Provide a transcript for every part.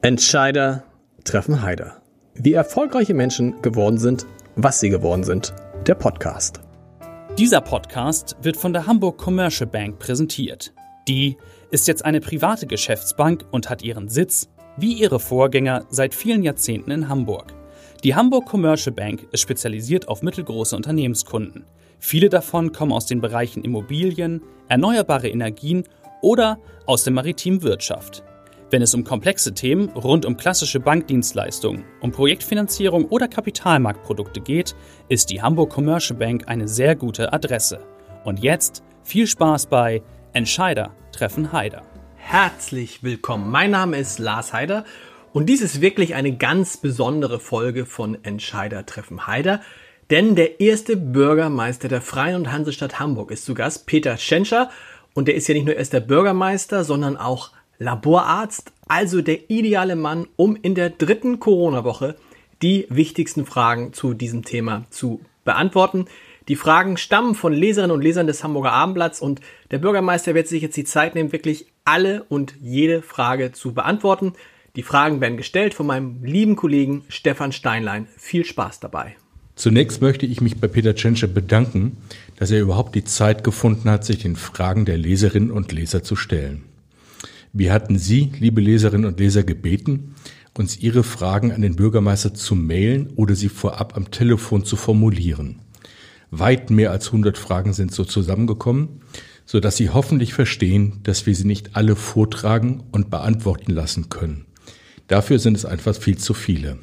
Entscheider treffen Heider. Wie erfolgreiche Menschen geworden sind, was sie geworden sind. Der Podcast. Dieser Podcast wird von der Hamburg Commercial Bank präsentiert. Die ist jetzt eine private Geschäftsbank und hat ihren Sitz, wie ihre Vorgänger, seit vielen Jahrzehnten in Hamburg. Die Hamburg Commercial Bank ist spezialisiert auf mittelgroße Unternehmenskunden. Viele davon kommen aus den Bereichen Immobilien, erneuerbare Energien oder aus der maritimen Wirtschaft. Wenn es um komplexe Themen rund um klassische Bankdienstleistungen, um Projektfinanzierung oder Kapitalmarktprodukte geht, ist die Hamburg Commercial Bank eine sehr gute Adresse. Und jetzt viel Spaß bei Entscheider treffen Heider. Herzlich willkommen. Mein Name ist Lars Heider und dies ist wirklich eine ganz besondere Folge von Entscheider treffen Heider. Denn der erste Bürgermeister der Freien und Hansestadt Hamburg ist zu Gast, Peter Schenscher. Und der ist ja nicht nur erst der Bürgermeister, sondern auch Laborarzt, also der ideale Mann, um in der dritten Corona-Woche die wichtigsten Fragen zu diesem Thema zu beantworten. Die Fragen stammen von Leserinnen und Lesern des Hamburger Abendblatts und der Bürgermeister wird sich jetzt die Zeit nehmen, wirklich alle und jede Frage zu beantworten. Die Fragen werden gestellt von meinem lieben Kollegen Stefan Steinlein. Viel Spaß dabei. Zunächst möchte ich mich bei Peter Tschentscher bedanken, dass er überhaupt die Zeit gefunden hat, sich den Fragen der Leserinnen und Leser zu stellen. Wir hatten Sie, liebe Leserinnen und Leser, gebeten, uns Ihre Fragen an den Bürgermeister zu mailen oder sie vorab am Telefon zu formulieren. Weit mehr als 100 Fragen sind so zusammengekommen, so dass Sie hoffentlich verstehen, dass wir sie nicht alle vortragen und beantworten lassen können. Dafür sind es einfach viel zu viele.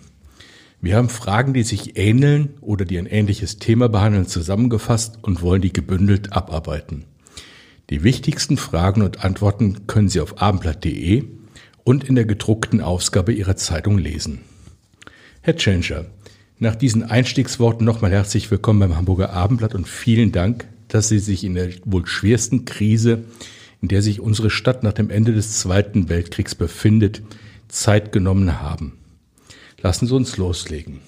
Wir haben Fragen, die sich ähneln oder die ein ähnliches Thema behandeln, zusammengefasst und wollen die gebündelt abarbeiten. Die wichtigsten Fragen und Antworten können Sie auf abendblatt.de und in der gedruckten Ausgabe Ihrer Zeitung lesen. Herr Tschentscher, nach diesen Einstiegsworten nochmal herzlich willkommen beim Hamburger Abendblatt und vielen Dank, dass Sie sich in der wohl schwersten Krise, in der sich unsere Stadt nach dem Ende des Zweiten Weltkriegs befindet, Zeit genommen haben. Lassen Sie uns loslegen.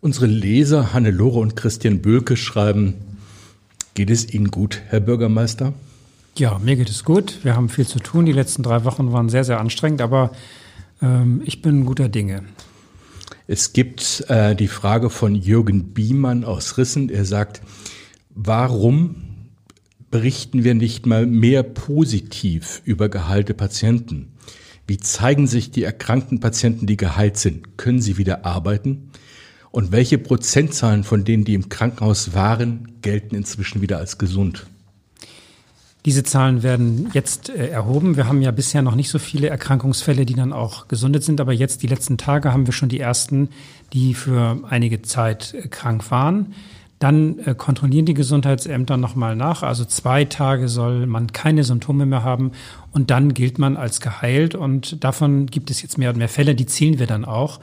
Unsere Leser Hannelore und Christian Böhlke schreiben, Geht es Ihnen gut, Herr Bürgermeister? Ja, mir geht es gut. Wir haben viel zu tun. Die letzten drei Wochen waren sehr, sehr anstrengend, aber ähm, ich bin guter Dinge. Es gibt äh, die Frage von Jürgen Biemann aus Rissen. Er sagt, warum berichten wir nicht mal mehr positiv über geheilte Patienten? Wie zeigen sich die erkrankten Patienten, die geheilt sind? Können sie wieder arbeiten? Und welche Prozentzahlen von denen, die im Krankenhaus waren, gelten inzwischen wieder als gesund? Diese Zahlen werden jetzt äh, erhoben. Wir haben ja bisher noch nicht so viele Erkrankungsfälle, die dann auch gesundet sind. Aber jetzt, die letzten Tage, haben wir schon die ersten, die für einige Zeit äh, krank waren. Dann äh, kontrollieren die Gesundheitsämter nochmal nach. Also zwei Tage soll man keine Symptome mehr haben. Und dann gilt man als geheilt. Und davon gibt es jetzt mehr und mehr Fälle. Die zählen wir dann auch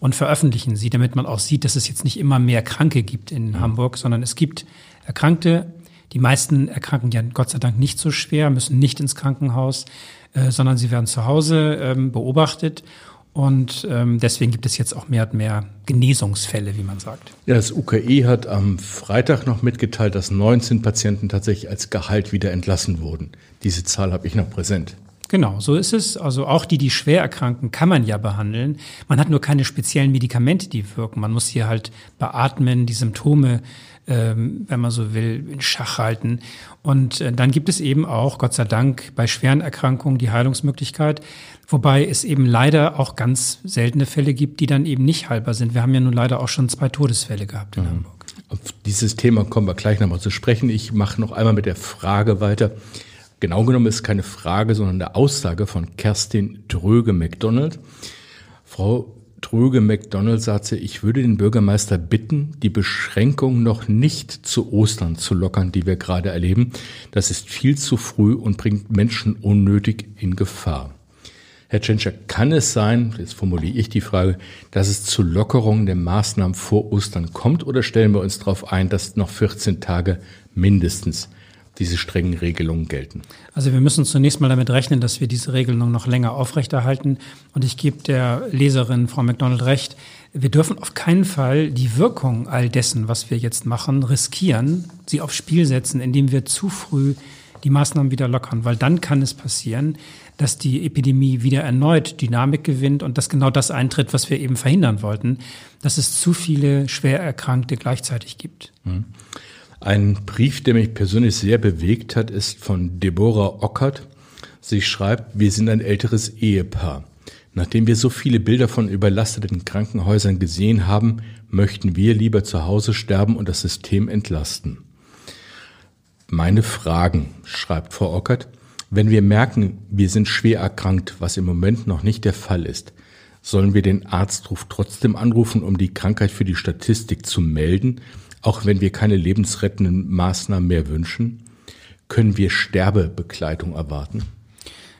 und veröffentlichen sie, damit man auch sieht, dass es jetzt nicht immer mehr Kranke gibt in mhm. Hamburg, sondern es gibt Erkrankte. Die meisten erkranken ja Gott sei Dank nicht so schwer, müssen nicht ins Krankenhaus, äh, sondern sie werden zu Hause ähm, beobachtet. Und ähm, deswegen gibt es jetzt auch mehr und mehr Genesungsfälle, wie man sagt. Ja, das UKE hat am Freitag noch mitgeteilt, dass 19 Patienten tatsächlich als Gehalt wieder entlassen wurden. Diese Zahl habe ich noch präsent. Genau, so ist es. Also auch die, die schwer erkranken, kann man ja behandeln. Man hat nur keine speziellen Medikamente, die wirken. Man muss hier halt beatmen, die Symptome, ähm, wenn man so will, in Schach halten. Und äh, dann gibt es eben auch, Gott sei Dank, bei schweren Erkrankungen die Heilungsmöglichkeit. Wobei es eben leider auch ganz seltene Fälle gibt, die dann eben nicht heilbar sind. Wir haben ja nun leider auch schon zwei Todesfälle gehabt in mhm. Hamburg. Auf dieses Thema kommen wir gleich nochmal zu sprechen. Ich mache noch einmal mit der Frage weiter. Genau genommen ist keine Frage, sondern eine Aussage von Kerstin Dröge-McDonald. Frau Dröge-McDonald sagte, ich würde den Bürgermeister bitten, die Beschränkung noch nicht zu Ostern zu lockern, die wir gerade erleben. Das ist viel zu früh und bringt Menschen unnötig in Gefahr. Herr Tschentscher, kann es sein, jetzt formuliere ich die Frage, dass es zu Lockerungen der Maßnahmen vor Ostern kommt oder stellen wir uns darauf ein, dass noch 14 Tage mindestens diese strengen Regelungen gelten? Also wir müssen zunächst mal damit rechnen, dass wir diese Regelung noch länger aufrechterhalten. Und ich gebe der Leserin, Frau McDonald, recht. Wir dürfen auf keinen Fall die Wirkung all dessen, was wir jetzt machen, riskieren, sie aufs Spiel setzen, indem wir zu früh die Maßnahmen wieder lockern, weil dann kann es passieren, dass die Epidemie wieder erneut Dynamik gewinnt und dass genau das eintritt, was wir eben verhindern wollten, dass es zu viele schwer Erkrankte gleichzeitig gibt. Mhm. Ein Brief, der mich persönlich sehr bewegt hat, ist von Deborah Ockert. Sie schreibt, wir sind ein älteres Ehepaar. Nachdem wir so viele Bilder von überlasteten Krankenhäusern gesehen haben, möchten wir lieber zu Hause sterben und das System entlasten. Meine Fragen, schreibt Frau Ockert, wenn wir merken, wir sind schwer erkrankt, was im Moment noch nicht der Fall ist, sollen wir den Arztruf trotzdem anrufen, um die Krankheit für die Statistik zu melden, auch wenn wir keine lebensrettenden Maßnahmen mehr wünschen? Können wir Sterbebegleitung erwarten?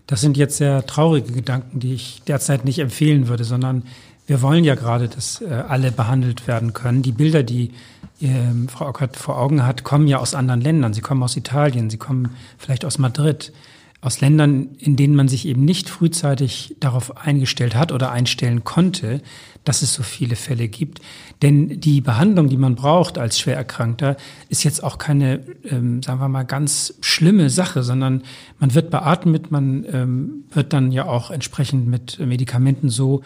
Das sind jetzt sehr traurige Gedanken, die ich derzeit nicht empfehlen würde, sondern wir wollen ja gerade, dass äh, alle behandelt werden können. Die Bilder, die äh, Frau Ockert vor Augen hat, kommen ja aus anderen Ländern. Sie kommen aus Italien, sie kommen vielleicht aus Madrid, aus Ländern, in denen man sich eben nicht frühzeitig darauf eingestellt hat oder einstellen konnte, dass es so viele Fälle gibt. Denn die Behandlung, die man braucht als Schwererkrankter, ist jetzt auch keine, ähm, sagen wir mal, ganz schlimme Sache, sondern man wird beatmet, man ähm, wird dann ja auch entsprechend mit Medikamenten so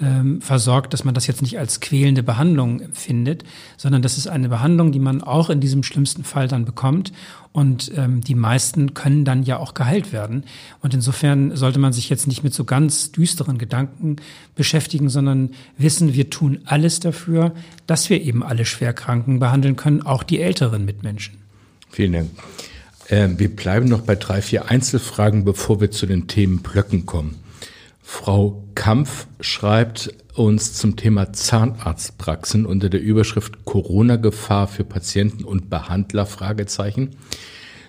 ähm, versorgt, dass man das jetzt nicht als quälende Behandlung empfindet, sondern das ist eine Behandlung, die man auch in diesem schlimmsten Fall dann bekommt. Und ähm, die meisten können dann ja auch geheilt werden. Und insofern sollte man sich jetzt nicht mit so ganz düsteren Gedanken beschäftigen, sondern wissen, wir tun alles dafür, dass wir eben alle Schwerkranken behandeln können, auch die älteren Mitmenschen. Vielen Dank. Ähm, wir bleiben noch bei drei, vier Einzelfragen, bevor wir zu den Themen Blöcken kommen. Frau Kampf schreibt uns zum Thema Zahnarztpraxen unter der Überschrift Corona-Gefahr für Patienten und Behandler.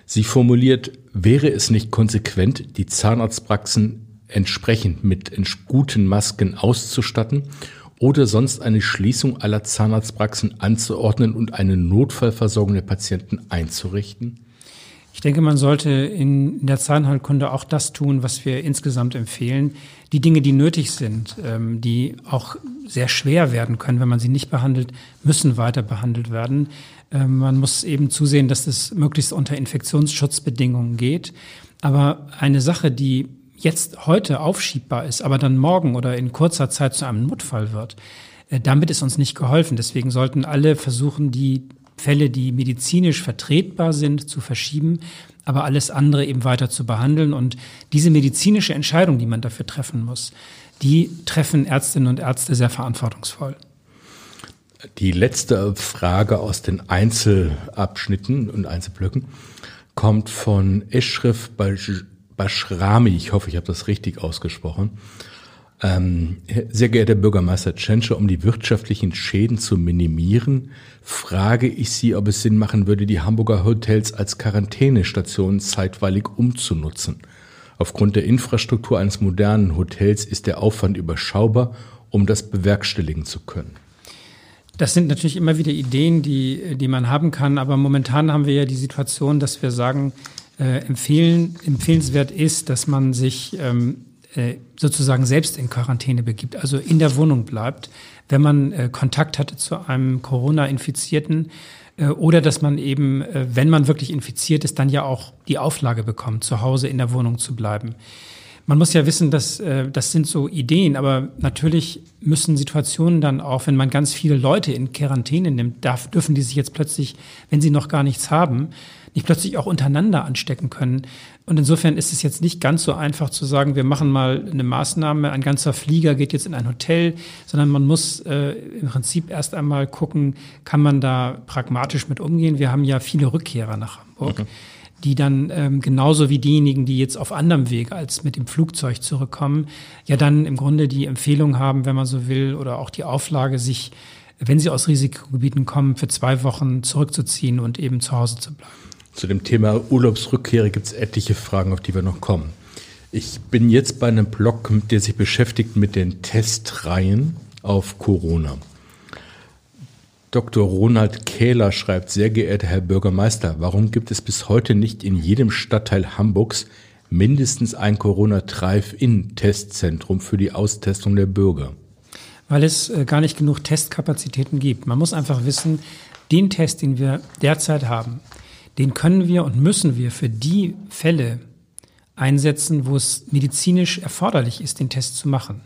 Sie formuliert, wäre es nicht konsequent, die Zahnarztpraxen entsprechend mit guten Masken auszustatten oder sonst eine Schließung aller Zahnarztpraxen anzuordnen und eine Notfallversorgung der Patienten einzurichten? Ich denke, man sollte in der Zahnheilkunde auch das tun, was wir insgesamt empfehlen. Die Dinge, die nötig sind, ähm, die auch sehr schwer werden können, wenn man sie nicht behandelt, müssen weiter behandelt werden. Ähm, man muss eben zusehen, dass es möglichst unter Infektionsschutzbedingungen geht. Aber eine Sache, die jetzt heute aufschiebbar ist, aber dann morgen oder in kurzer Zeit zu einem Notfall wird, äh, damit ist uns nicht geholfen. Deswegen sollten alle versuchen, die Fälle, die medizinisch vertretbar sind, zu verschieben, aber alles andere eben weiter zu behandeln. Und diese medizinische Entscheidung, die man dafür treffen muss, die treffen Ärztinnen und Ärzte sehr verantwortungsvoll. Die letzte Frage aus den Einzelabschnitten und Einzelblöcken kommt von Eschrif Bashrami. Ich hoffe, ich habe das richtig ausgesprochen. Ähm, sehr geehrter Bürgermeister Tschentscher, um die wirtschaftlichen Schäden zu minimieren, frage ich Sie, ob es Sinn machen würde, die Hamburger Hotels als Quarantänestation zeitweilig umzunutzen. Aufgrund der Infrastruktur eines modernen Hotels ist der Aufwand überschaubar, um das bewerkstelligen zu können. Das sind natürlich immer wieder Ideen, die, die man haben kann, aber momentan haben wir ja die Situation, dass wir sagen, äh, empfehlen, empfehlenswert ist, dass man sich ähm, äh, sozusagen selbst in Quarantäne begibt, also in der Wohnung bleibt, wenn man äh, Kontakt hatte zu einem Corona-Infizierten äh, oder dass man eben, äh, wenn man wirklich infiziert ist, dann ja auch die Auflage bekommt, zu Hause in der Wohnung zu bleiben. Man muss ja wissen, dass äh, das sind so Ideen, aber natürlich müssen Situationen dann auch, wenn man ganz viele Leute in Quarantäne nimmt, darf, dürfen die sich jetzt plötzlich, wenn sie noch gar nichts haben, nicht plötzlich auch untereinander anstecken können. Und insofern ist es jetzt nicht ganz so einfach zu sagen, wir machen mal eine Maßnahme, ein ganzer Flieger geht jetzt in ein Hotel, sondern man muss äh, im Prinzip erst einmal gucken, kann man da pragmatisch mit umgehen. Wir haben ja viele Rückkehrer nach Hamburg. Okay die dann ähm, genauso wie diejenigen, die jetzt auf anderem Weg als mit dem Flugzeug zurückkommen, ja dann im Grunde die Empfehlung haben, wenn man so will, oder auch die Auflage, sich, wenn sie aus Risikogebieten kommen, für zwei Wochen zurückzuziehen und eben zu Hause zu bleiben. Zu dem Thema Urlaubsrückkehre gibt es etliche Fragen, auf die wir noch kommen. Ich bin jetzt bei einem Blog, der sich beschäftigt mit den Testreihen auf Corona. Dr. Ronald Kähler schreibt, sehr geehrter Herr Bürgermeister, warum gibt es bis heute nicht in jedem Stadtteil Hamburgs mindestens ein Corona-Drive-In-Testzentrum für die Austestung der Bürger? Weil es äh, gar nicht genug Testkapazitäten gibt. Man muss einfach wissen, den Test, den wir derzeit haben, den können wir und müssen wir für die Fälle einsetzen, wo es medizinisch erforderlich ist, den Test zu machen.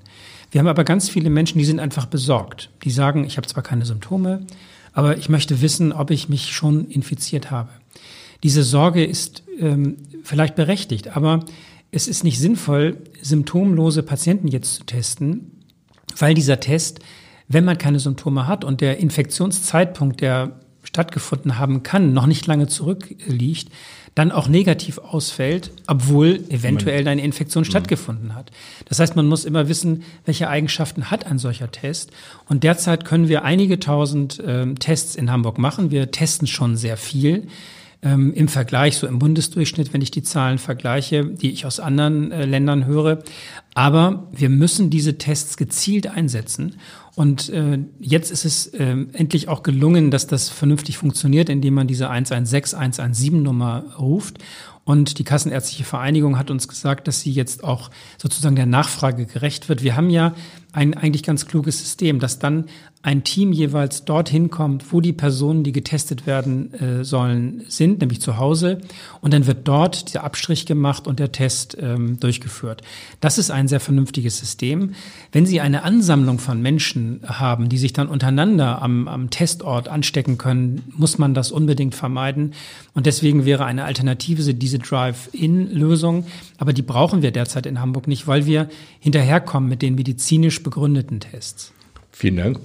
Wir haben aber ganz viele Menschen, die sind einfach besorgt. Die sagen, ich habe zwar keine Symptome, aber ich möchte wissen, ob ich mich schon infiziert habe. Diese Sorge ist ähm, vielleicht berechtigt, aber es ist nicht sinnvoll, symptomlose Patienten jetzt zu testen, weil dieser Test, wenn man keine Symptome hat und der Infektionszeitpunkt, der stattgefunden haben kann, noch nicht lange zurückliegt, dann auch negativ ausfällt, obwohl eventuell eine Infektion mhm. stattgefunden hat. Das heißt, man muss immer wissen, welche Eigenschaften hat ein solcher Test. Und derzeit können wir einige tausend äh, Tests in Hamburg machen. Wir testen schon sehr viel. Ähm, Im Vergleich, so im Bundesdurchschnitt, wenn ich die Zahlen vergleiche, die ich aus anderen äh, Ländern höre. Aber wir müssen diese Tests gezielt einsetzen. Und äh, jetzt ist es äh, endlich auch gelungen, dass das vernünftig funktioniert, indem man diese 116, 117 Nummer ruft. Und die Kassenärztliche Vereinigung hat uns gesagt, dass sie jetzt auch sozusagen der Nachfrage gerecht wird. Wir haben ja ein eigentlich ganz kluges System, dass dann ein Team jeweils dorthin kommt, wo die Personen, die getestet werden äh, sollen, sind, nämlich zu Hause. Und dann wird dort der Abstrich gemacht und der Test ähm, durchgeführt. Das ist ein sehr vernünftiges System. Wenn Sie eine Ansammlung von Menschen haben, die sich dann untereinander am, am Testort anstecken können, muss man das unbedingt vermeiden. Und deswegen wäre eine Alternative diese Drive-In-Lösung. Aber die brauchen wir derzeit in Hamburg nicht, weil wir hinterherkommen mit den medizinisch begründeten Tests. Vielen Dank.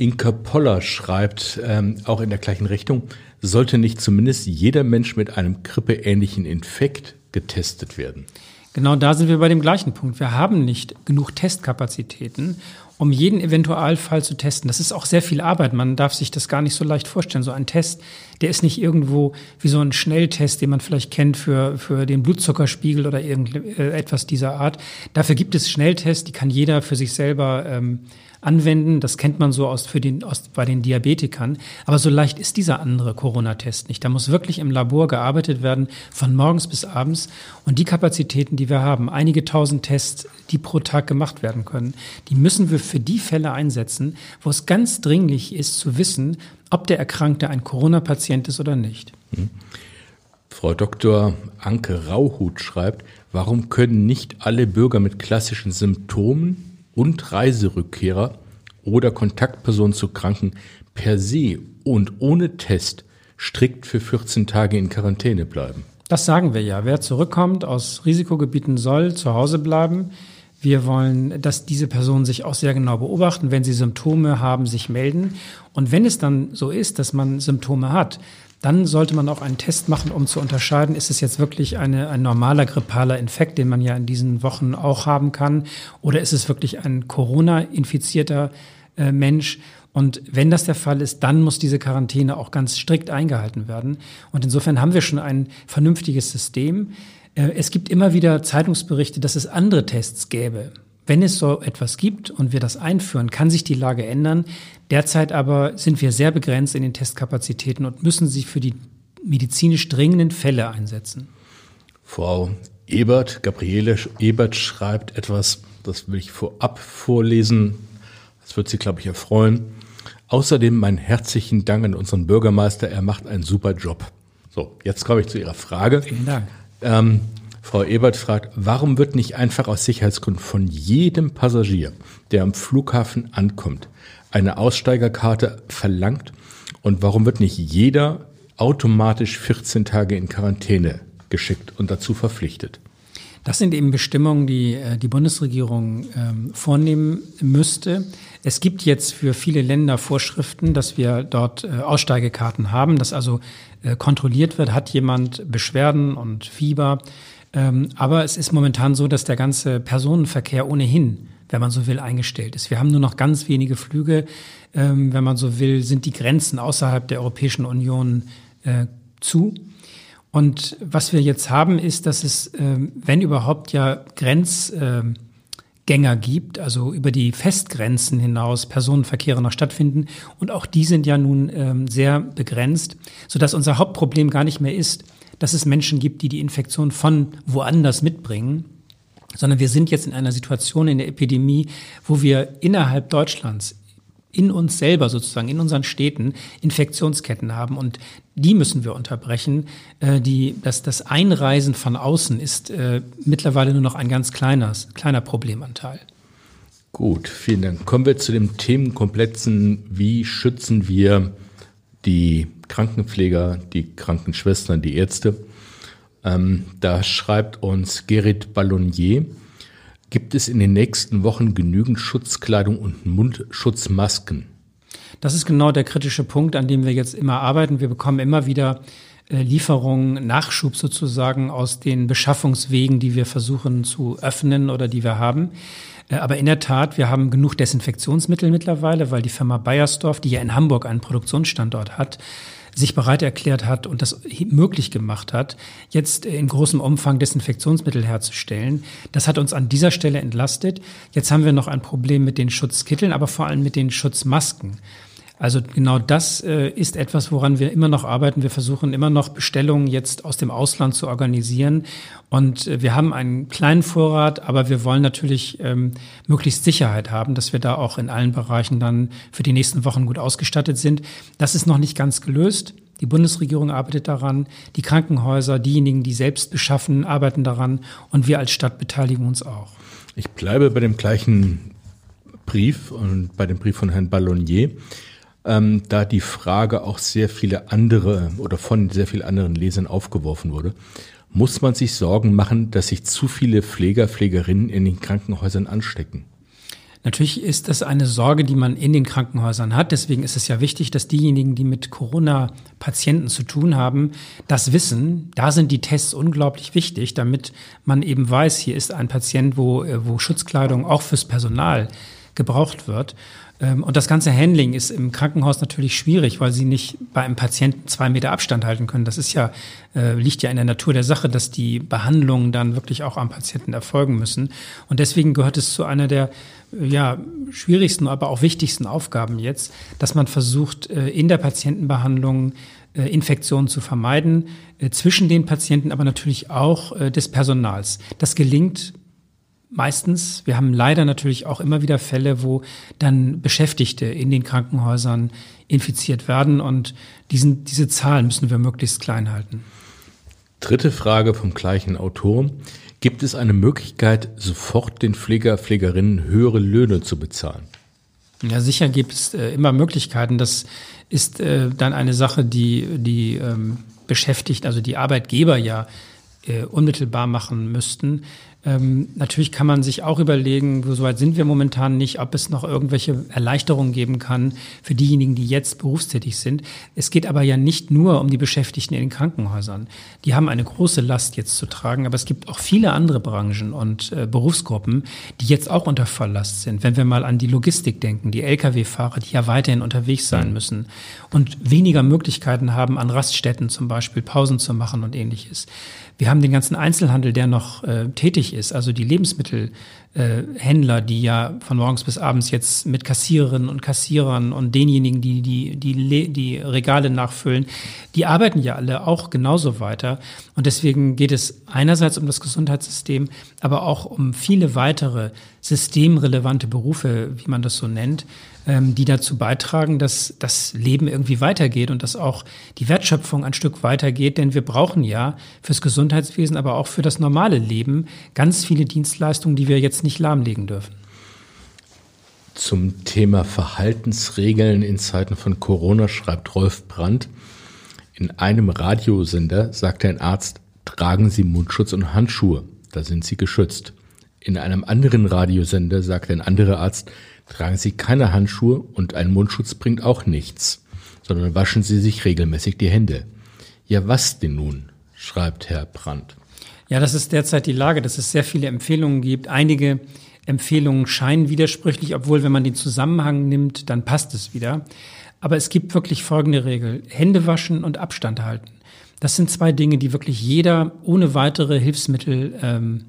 Inka Poller schreibt ähm, auch in der gleichen Richtung, sollte nicht zumindest jeder Mensch mit einem grippeähnlichen Infekt getestet werden? Genau da sind wir bei dem gleichen Punkt. Wir haben nicht genug Testkapazitäten, um jeden Eventualfall zu testen. Das ist auch sehr viel Arbeit. Man darf sich das gar nicht so leicht vorstellen. So ein Test, der ist nicht irgendwo wie so ein Schnelltest, den man vielleicht kennt für, für den Blutzuckerspiegel oder irgendetwas dieser Art. Dafür gibt es Schnelltests, die kann jeder für sich selber ähm, anwenden. Das kennt man so aus, für den, aus, bei den Diabetikern. Aber so leicht ist dieser andere Corona-Test nicht. Da muss wirklich im Labor gearbeitet werden, von morgens bis abends. Und die Kapazitäten, die wir haben, einige tausend Tests, die pro Tag gemacht werden können, die müssen wir für die Fälle einsetzen, wo es ganz dringlich ist zu wissen, ob der Erkrankte ein Corona-Patient ist oder nicht. Hm. Frau Dr. Anke Rauhut schreibt, warum können nicht alle Bürger mit klassischen Symptomen und Reiserückkehrer oder Kontaktpersonen zu Kranken per se und ohne Test strikt für 14 Tage in Quarantäne bleiben. Das sagen wir ja. Wer zurückkommt aus Risikogebieten soll zu Hause bleiben. Wir wollen, dass diese Personen sich auch sehr genau beobachten, wenn sie Symptome haben, sich melden. Und wenn es dann so ist, dass man Symptome hat, dann sollte man auch einen Test machen, um zu unterscheiden, ist es jetzt wirklich eine, ein normaler grippaler Infekt, den man ja in diesen Wochen auch haben kann, oder ist es wirklich ein Corona-infizierter äh, Mensch? Und wenn das der Fall ist, dann muss diese Quarantäne auch ganz strikt eingehalten werden. Und insofern haben wir schon ein vernünftiges System. Äh, es gibt immer wieder Zeitungsberichte, dass es andere Tests gäbe. Wenn es so etwas gibt und wir das einführen, kann sich die Lage ändern. Derzeit aber sind wir sehr begrenzt in den Testkapazitäten und müssen sie für die medizinisch dringenden Fälle einsetzen. Frau Ebert, Gabriele Ebert schreibt etwas, das will ich vorab vorlesen. Das wird Sie, glaube ich, erfreuen. Außerdem meinen herzlichen Dank an unseren Bürgermeister. Er macht einen super Job. So, jetzt komme ich zu Ihrer Frage. Vielen Dank. Ähm, Frau Ebert fragt, warum wird nicht einfach aus Sicherheitsgründen von jedem Passagier, der am Flughafen ankommt, eine Aussteigerkarte verlangt und warum wird nicht jeder automatisch 14 Tage in Quarantäne geschickt und dazu verpflichtet? Das sind eben Bestimmungen, die äh, die Bundesregierung ähm, vornehmen müsste. Es gibt jetzt für viele Länder Vorschriften, dass wir dort äh, Aussteigekarten haben, dass also äh, kontrolliert wird, hat jemand Beschwerden und Fieber, ähm, aber es ist momentan so, dass der ganze Personenverkehr ohnehin, wenn man so will, eingestellt ist. Wir haben nur noch ganz wenige Flüge. Ähm, wenn man so will, sind die Grenzen außerhalb der Europäischen Union äh, zu. Und was wir jetzt haben, ist, dass es, äh, wenn überhaupt ja Grenzgänger äh, gibt, also über die Festgrenzen hinaus Personenverkehre noch stattfinden. Und auch die sind ja nun ähm, sehr begrenzt, sodass unser Hauptproblem gar nicht mehr ist, dass es Menschen gibt, die die Infektion von woanders mitbringen, sondern wir sind jetzt in einer Situation in der Epidemie, wo wir innerhalb Deutschlands in uns selber sozusagen, in unseren Städten Infektionsketten haben. Und die müssen wir unterbrechen. Äh, die, das, das Einreisen von außen ist äh, mittlerweile nur noch ein ganz kleiner, kleiner Problemanteil. Gut, vielen Dank. Kommen wir zu dem Themenkomplexen, wie schützen wir die Krankenpfleger, die Krankenschwestern, die Ärzte. Ähm, da schreibt uns Gerrit Ballonnier, Gibt es in den nächsten Wochen genügend Schutzkleidung und Mundschutzmasken? Das ist genau der kritische Punkt, an dem wir jetzt immer arbeiten. Wir bekommen immer wieder äh, Lieferungen, Nachschub sozusagen aus den Beschaffungswegen, die wir versuchen zu öffnen oder die wir haben. Äh, aber in der Tat, wir haben genug Desinfektionsmittel mittlerweile, weil die Firma Bayersdorf, die ja in Hamburg einen Produktionsstandort hat, sich bereit erklärt hat und das möglich gemacht hat, jetzt in großem Umfang Desinfektionsmittel herzustellen. Das hat uns an dieser Stelle entlastet. Jetzt haben wir noch ein Problem mit den Schutzkitteln, aber vor allem mit den Schutzmasken. Also genau das äh, ist etwas, woran wir immer noch arbeiten. Wir versuchen immer noch Bestellungen jetzt aus dem Ausland zu organisieren. Und äh, wir haben einen kleinen Vorrat, aber wir wollen natürlich ähm, möglichst Sicherheit haben, dass wir da auch in allen Bereichen dann für die nächsten Wochen gut ausgestattet sind. Das ist noch nicht ganz gelöst. Die Bundesregierung arbeitet daran, die Krankenhäuser, diejenigen, die selbst beschaffen, arbeiten daran und wir als Stadt beteiligen uns auch. Ich bleibe bei dem gleichen Brief und bei dem Brief von Herrn Ballonnier ähm, da die Frage auch sehr viele andere oder von sehr vielen anderen Lesern aufgeworfen wurde, muss man sich Sorgen machen, dass sich zu viele Pfleger, Pflegerinnen in den Krankenhäusern anstecken? Natürlich ist das eine Sorge, die man in den Krankenhäusern hat. Deswegen ist es ja wichtig, dass diejenigen, die mit Corona-Patienten zu tun haben, das wissen. Da sind die Tests unglaublich wichtig, damit man eben weiß, hier ist ein Patient, wo, äh, wo Schutzkleidung auch fürs Personal gebraucht wird. Ähm, und das ganze Handling ist im Krankenhaus natürlich schwierig, weil sie nicht bei einem Patienten zwei Meter Abstand halten können. Das ist ja, äh, liegt ja in der Natur der Sache, dass die Behandlungen dann wirklich auch am Patienten erfolgen müssen. Und deswegen gehört es zu einer der äh, ja, schwierigsten, aber auch wichtigsten Aufgaben jetzt, dass man versucht, äh, in der Patientenbehandlung äh, Infektionen zu vermeiden, zwischen den Patienten, aber natürlich auch des Personals. Das gelingt meistens. Wir haben leider natürlich auch immer wieder Fälle, wo dann Beschäftigte in den Krankenhäusern infiziert werden und diesen, diese Zahlen müssen wir möglichst klein halten. Dritte Frage vom gleichen Autor. Gibt es eine Möglichkeit, sofort den Pfleger, Pflegerinnen höhere Löhne zu bezahlen? Ja, sicher gibt es äh, immer Möglichkeiten. Das ist äh, dann eine Sache, die die ähm, beschäftigt, also die Arbeitgeber ja äh, unmittelbar machen müssten. Ähm, natürlich kann man sich auch überlegen, so weit sind wir momentan nicht, ob es noch irgendwelche Erleichterungen geben kann für diejenigen, die jetzt berufstätig sind. Es geht aber ja nicht nur um die Beschäftigten in den Krankenhäusern. Die haben eine große Last jetzt zu tragen, aber es gibt auch viele andere Branchen und äh, Berufsgruppen, die jetzt auch unter Volllast sind. Wenn wir mal an die Logistik denken, die Lkw-Fahrer, die ja weiterhin unterwegs sein mhm. müssen und weniger Möglichkeiten haben, an Raststätten zum Beispiel Pausen zu machen und ähnliches. Wir haben den ganzen Einzelhandel, der noch äh, tätig ist, also die Lebensmittelhändler, äh, die ja von morgens bis abends jetzt mit Kassiererinnen und Kassierern und denjenigen, die die, die die Regale nachfüllen, die arbeiten ja alle auch genauso weiter. Und deswegen geht es einerseits um das Gesundheitssystem, aber auch um viele weitere systemrelevante Berufe, wie man das so nennt, ähm, die dazu beitragen, dass das Leben irgendwie weitergeht und dass auch die Wertschöpfung ein Stück weitergeht. Denn wir brauchen ja fürs Gesundheitswesen, aber auch für das normale Leben ganz viele Dienstleistungen, die wir jetzt nicht lahmlegen dürfen. Zum Thema Verhaltensregeln in Zeiten von Corona schreibt Rolf Brandt, in einem Radiosender sagt ein Arzt, tragen Sie Mundschutz und Handschuhe, da sind Sie geschützt. In einem anderen Radiosender sagt ein anderer Arzt, tragen Sie keine Handschuhe und ein Mundschutz bringt auch nichts, sondern waschen Sie sich regelmäßig die Hände. Ja, was denn nun? schreibt Herr Brandt. Ja, das ist derzeit die Lage, dass es sehr viele Empfehlungen gibt. Einige Empfehlungen scheinen widersprüchlich, obwohl wenn man den Zusammenhang nimmt, dann passt es wieder. Aber es gibt wirklich folgende Regel. Hände waschen und Abstand halten. Das sind zwei Dinge, die wirklich jeder ohne weitere Hilfsmittel ähm,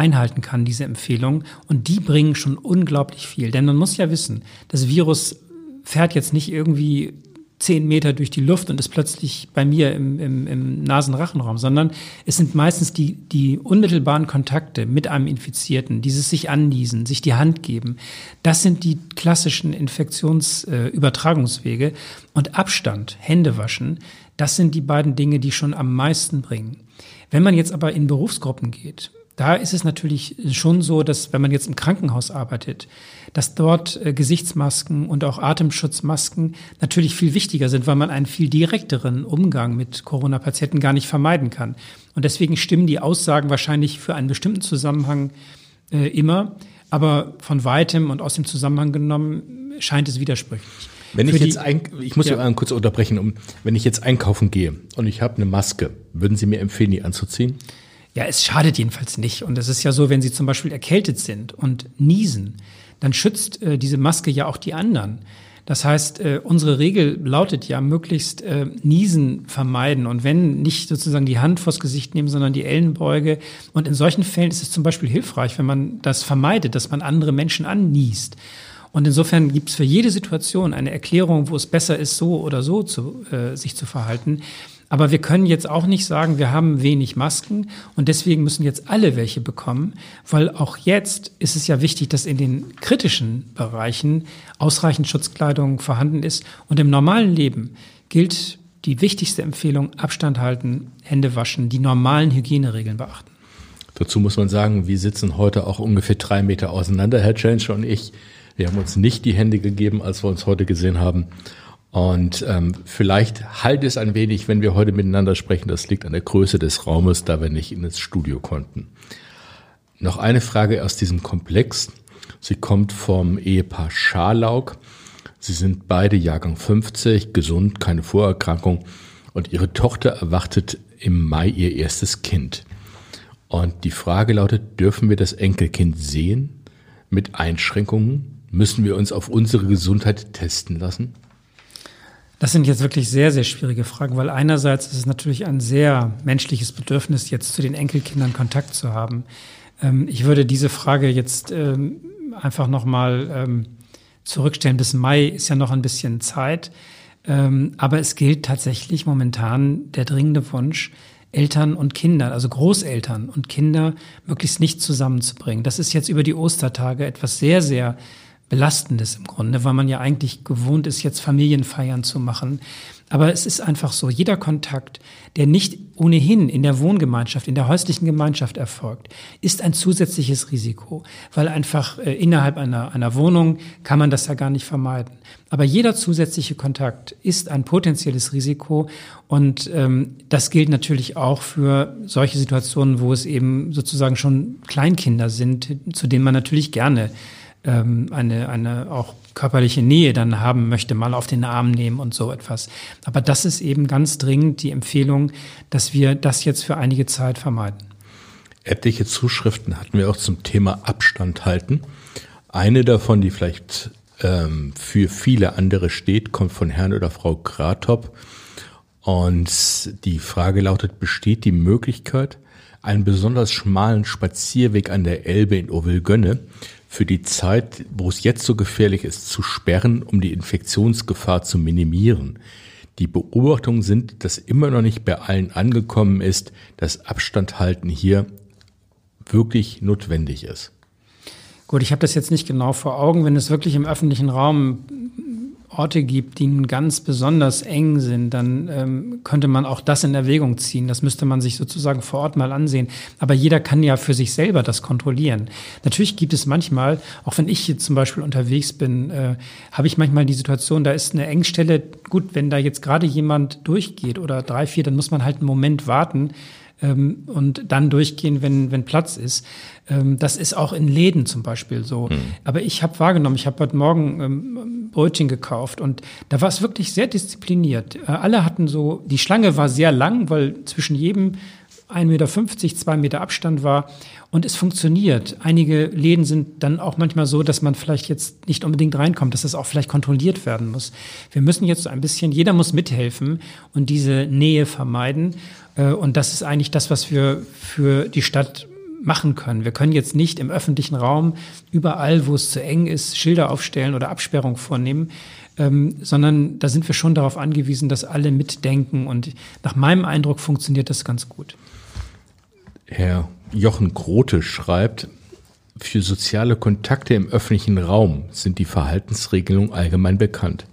einhalten kann, diese Empfehlung. Und die bringen schon unglaublich viel. Denn man muss ja wissen, das Virus fährt jetzt nicht irgendwie zehn Meter durch die Luft und ist plötzlich bei mir im, im, im Nasenrachenraum, sondern es sind meistens die, die unmittelbaren Kontakte mit einem Infizierten, dieses sich anniesen, sich die Hand geben. Das sind die klassischen Infektionsübertragungswege äh, und Abstand, Hände waschen, das sind die beiden Dinge, die schon am meisten bringen. Wenn man jetzt aber in Berufsgruppen geht, da ist es natürlich schon so, dass wenn man jetzt im Krankenhaus arbeitet, dass dort äh, Gesichtsmasken und auch Atemschutzmasken natürlich viel wichtiger sind, weil man einen viel direkteren Umgang mit Corona-Patienten gar nicht vermeiden kann. Und deswegen stimmen die Aussagen wahrscheinlich für einen bestimmten Zusammenhang äh, immer, aber von weitem und aus dem Zusammenhang genommen scheint es widersprüchlich. Wenn ich jetzt ein, ich muss ja. kurz unterbrechen, um wenn ich jetzt einkaufen gehe und ich habe eine Maske, würden Sie mir empfehlen, die anzuziehen? Ja, es schadet jedenfalls nicht. Und es ist ja so, wenn Sie zum Beispiel erkältet sind und niesen, dann schützt äh, diese Maske ja auch die anderen. Das heißt, äh, unsere Regel lautet ja, möglichst äh, Niesen vermeiden und wenn nicht sozusagen die Hand vors Gesicht nehmen, sondern die Ellenbeuge. Und in solchen Fällen ist es zum Beispiel hilfreich, wenn man das vermeidet, dass man andere Menschen anniest. Und insofern gibt es für jede Situation eine Erklärung, wo es besser ist, so oder so zu, äh, sich zu verhalten. Aber wir können jetzt auch nicht sagen, wir haben wenig Masken und deswegen müssen jetzt alle welche bekommen, weil auch jetzt ist es ja wichtig, dass in den kritischen Bereichen ausreichend Schutzkleidung vorhanden ist. Und im normalen Leben gilt die wichtigste Empfehlung, Abstand halten, Hände waschen, die normalen Hygieneregeln beachten. Dazu muss man sagen, wir sitzen heute auch ungefähr drei Meter auseinander, Herr Change und ich. Wir haben uns nicht die Hände gegeben, als wir uns heute gesehen haben. Und ähm, vielleicht halt es ein wenig, wenn wir heute miteinander sprechen. Das liegt an der Größe des Raumes, da wir nicht in das Studio konnten. Noch eine Frage aus diesem Komplex. Sie kommt vom Ehepaar Scharlaug. Sie sind beide Jahrgang 50, gesund, keine Vorerkrankung. Und ihre Tochter erwartet im Mai ihr erstes Kind. Und die Frage lautet, dürfen wir das Enkelkind sehen mit Einschränkungen? Müssen wir uns auf unsere Gesundheit testen lassen? Das sind jetzt wirklich sehr, sehr schwierige Fragen, weil einerseits ist es natürlich ein sehr menschliches Bedürfnis, jetzt zu den Enkelkindern Kontakt zu haben. Ähm, ich würde diese Frage jetzt ähm, einfach nochmal ähm, zurückstellen. Bis Mai ist ja noch ein bisschen Zeit. Ähm, aber es gilt tatsächlich momentan der dringende Wunsch, Eltern und Kinder, also Großeltern und Kinder möglichst nicht zusammenzubringen. Das ist jetzt über die Ostertage etwas sehr, sehr Belastendes im Grunde, weil man ja eigentlich gewohnt ist, jetzt Familienfeiern zu machen. Aber es ist einfach so, jeder Kontakt, der nicht ohnehin in der Wohngemeinschaft, in der häuslichen Gemeinschaft erfolgt, ist ein zusätzliches Risiko, weil einfach äh, innerhalb einer, einer Wohnung kann man das ja gar nicht vermeiden. Aber jeder zusätzliche Kontakt ist ein potenzielles Risiko und ähm, das gilt natürlich auch für solche Situationen, wo es eben sozusagen schon Kleinkinder sind, zu denen man natürlich gerne ähm, eine, eine auch körperliche Nähe dann haben möchte, mal auf den Arm nehmen und so etwas. Aber das ist eben ganz dringend die Empfehlung, dass wir das jetzt für einige Zeit vermeiden. Etliche Zuschriften hatten wir auch zum Thema Abstand halten. Eine davon, die vielleicht ähm, für viele andere steht, kommt von Herrn oder Frau Gratop. Und die Frage lautet, besteht die Möglichkeit, einen besonders schmalen Spazierweg an der Elbe in Ovelgönne für die Zeit, wo es jetzt so gefährlich ist, zu sperren, um die Infektionsgefahr zu minimieren. Die Beobachtungen sind, dass immer noch nicht bei allen angekommen ist, dass Abstand halten hier wirklich notwendig ist. Gut, ich habe das jetzt nicht genau vor Augen. Wenn es wirklich im öffentlichen Raum Orte gibt, die ganz besonders eng sind, dann ähm, könnte man auch das in Erwägung ziehen. Das müsste man sich sozusagen vor Ort mal ansehen. Aber jeder kann ja für sich selber das kontrollieren. Natürlich gibt es manchmal, auch wenn ich jetzt zum Beispiel unterwegs bin, äh, habe ich manchmal die Situation, da ist eine Engstelle. Gut, wenn da jetzt gerade jemand durchgeht oder drei, vier, dann muss man halt einen Moment warten ähm, und dann durchgehen, wenn, wenn Platz ist. Ähm, das ist auch in Läden zum Beispiel so. Mhm. Aber ich habe wahrgenommen, ich habe heute Morgen ähm, Brötchen gekauft und da war es wirklich sehr diszipliniert. Äh, alle hatten so, die Schlange war sehr lang, weil zwischen jedem 1,50 Meter, 2 Meter Abstand war. Und es funktioniert. Einige Läden sind dann auch manchmal so, dass man vielleicht jetzt nicht unbedingt reinkommt, dass das auch vielleicht kontrolliert werden muss. Wir müssen jetzt so ein bisschen, jeder muss mithelfen und diese Nähe vermeiden. Äh, und das ist eigentlich das, was wir für die Stadt machen können. Wir können jetzt nicht im öffentlichen Raum überall, wo es zu eng ist, Schilder aufstellen oder Absperrung vornehmen, ähm, sondern da sind wir schon darauf angewiesen, dass alle mitdenken. Und nach meinem Eindruck funktioniert das ganz gut. Herr Jochen Grote schreibt, für soziale Kontakte im öffentlichen Raum sind die Verhaltensregelungen allgemein bekannt.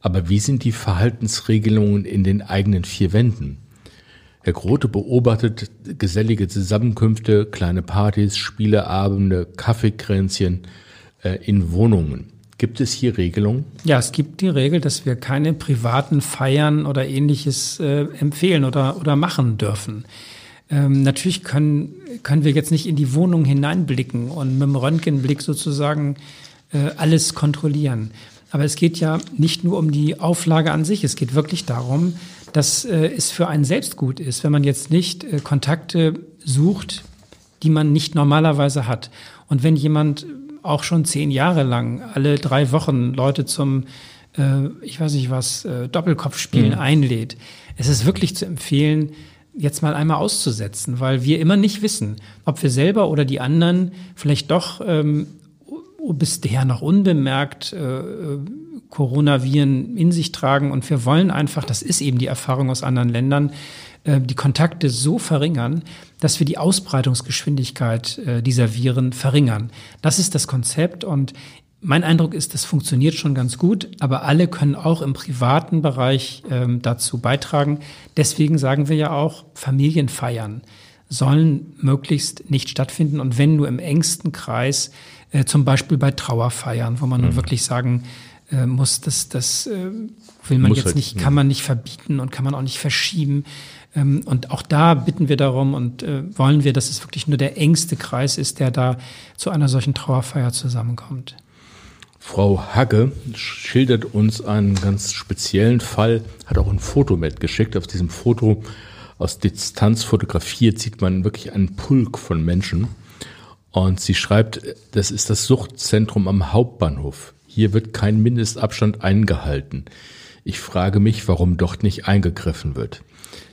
Aber wie sind die Verhaltensregelungen in den eigenen vier Wänden? Herr Grote beobachtet gesellige Zusammenkünfte, kleine Partys, Spieleabende, Kaffeekränzchen äh, in Wohnungen. Gibt es hier Regelungen? Ja, es gibt die Regel, dass wir keine privaten Feiern oder ähnliches äh, empfehlen oder, oder machen dürfen. Ähm, natürlich können, können wir jetzt nicht in die Wohnung hineinblicken und mit dem Röntgenblick sozusagen äh, alles kontrollieren. Aber es geht ja nicht nur um die Auflage an sich, es geht wirklich darum, dass äh, es für einen selbst gut ist, wenn man jetzt nicht äh, Kontakte sucht, die man nicht normalerweise hat. Und wenn jemand auch schon zehn Jahre lang alle drei Wochen Leute zum, äh, ich weiß nicht was, äh, Doppelkopfspielen mhm. einlädt, es ist wirklich zu empfehlen, jetzt mal einmal auszusetzen, weil wir immer nicht wissen, ob wir selber oder die anderen vielleicht doch ähm, bisher noch unbemerkt äh, Coronaviren in sich tragen. Und wir wollen einfach, das ist eben die Erfahrung aus anderen Ländern, äh, die Kontakte so verringern, dass wir die Ausbreitungsgeschwindigkeit äh, dieser Viren verringern. Das ist das Konzept und mein Eindruck ist, das funktioniert schon ganz gut, aber alle können auch im privaten Bereich ähm, dazu beitragen. Deswegen sagen wir ja auch, Familienfeiern sollen möglichst nicht stattfinden und wenn nur im engsten Kreis, äh, zum Beispiel bei Trauerfeiern, wo man mhm. nun wirklich sagen äh, muss, das, das äh, will man muss jetzt halt, nicht, kann man nicht verbieten und kann man auch nicht verschieben. Ähm, und auch da bitten wir darum und äh, wollen wir, dass es wirklich nur der engste Kreis ist, der da zu einer solchen Trauerfeier zusammenkommt. Frau Hagge schildert uns einen ganz speziellen Fall, hat auch ein Foto mitgeschickt. Auf diesem Foto aus Distanz fotografiert sieht man wirklich einen Pulk von Menschen. Und sie schreibt, das ist das Suchtzentrum am Hauptbahnhof. Hier wird kein Mindestabstand eingehalten. Ich frage mich, warum dort nicht eingegriffen wird.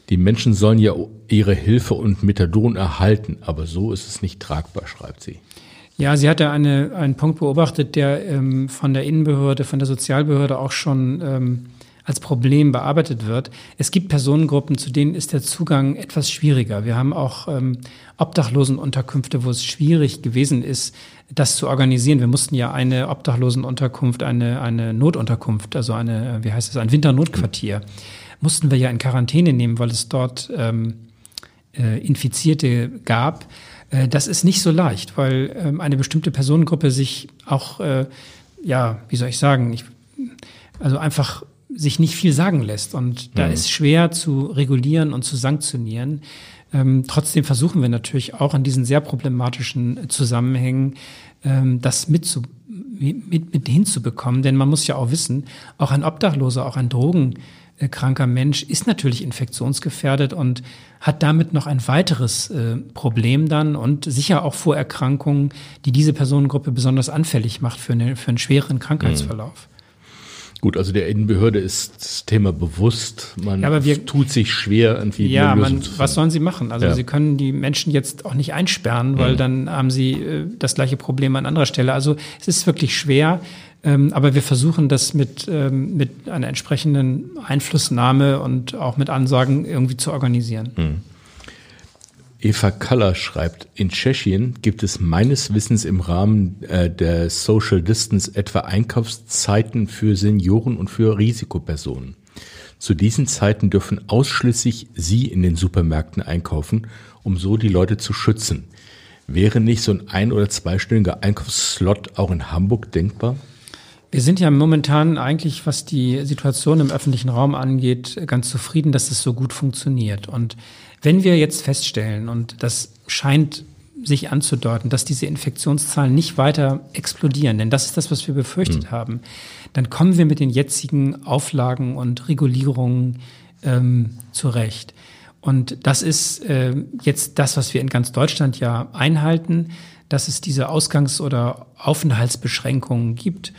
Die Menschen sollen ja ihre Hilfe und Methadon erhalten, aber so ist es nicht tragbar, schreibt sie. Ja, sie hatte eine, einen Punkt beobachtet, der ähm, von der Innenbehörde, von der Sozialbehörde auch schon ähm, als Problem bearbeitet wird. Es gibt Personengruppen, zu denen ist der Zugang etwas schwieriger. Wir haben auch ähm, Obdachlosenunterkünfte, wo es schwierig gewesen ist, das zu organisieren. Wir mussten ja eine Obdachlosenunterkunft, eine, eine Notunterkunft, also eine, wie heißt es, ein Winternotquartier, mussten wir ja in Quarantäne nehmen, weil es dort ähm, äh, Infizierte gab. Äh, das ist nicht so leicht, weil ähm, eine bestimmte Personengruppe sich auch, äh, ja, wie soll ich sagen, ich, also einfach sich nicht viel sagen lässt. Und da mhm. ist schwer zu regulieren und zu sanktionieren. Ähm, trotzdem versuchen wir natürlich auch in diesen sehr problematischen Zusammenhängen ähm, das mit, zu, mit, mit hinzubekommen. Denn man muss ja auch wissen, auch ein Obdachloser, auch ein Drogen äh, kranker Mensch ist natürlich infektionsgefährdet und hat damit noch ein weiteres äh, Problem dann und sicher auch Vorerkrankungen, die diese Personengruppe besonders anfällig macht für, eine, für einen schweren Krankheitsverlauf. Mhm. Gut, also der Innenbehörde ist das Thema bewusst. Man ja, aber wir, tut sich schwer, irgendwie ja, eine Lösung man, zu finden. Was sollen sie machen? Also ja. sie können die Menschen jetzt auch nicht einsperren, weil mhm. dann haben sie äh, das gleiche Problem an anderer Stelle. Also es ist wirklich schwer. Ähm, aber wir versuchen das mit, ähm, mit einer entsprechenden Einflussnahme und auch mit Ansagen irgendwie zu organisieren. Mhm. Eva Kaller schreibt, in Tschechien gibt es meines Wissens im Rahmen äh, der Social Distance etwa Einkaufszeiten für Senioren und für Risikopersonen. Zu diesen Zeiten dürfen ausschließlich sie in den Supermärkten einkaufen, um so die Leute zu schützen. Wäre nicht so ein ein- oder zweistündiger Einkaufsslot auch in Hamburg denkbar? Wir sind ja momentan eigentlich, was die Situation im öffentlichen Raum angeht, ganz zufrieden, dass es so gut funktioniert. Und wenn wir jetzt feststellen, und das scheint sich anzudeuten, dass diese Infektionszahlen nicht weiter explodieren, denn das ist das, was wir befürchtet mhm. haben, dann kommen wir mit den jetzigen Auflagen und Regulierungen ähm, zurecht. Und das ist äh, jetzt das, was wir in ganz Deutschland ja einhalten, dass es diese Ausgangs- oder Aufenthaltsbeschränkungen gibt.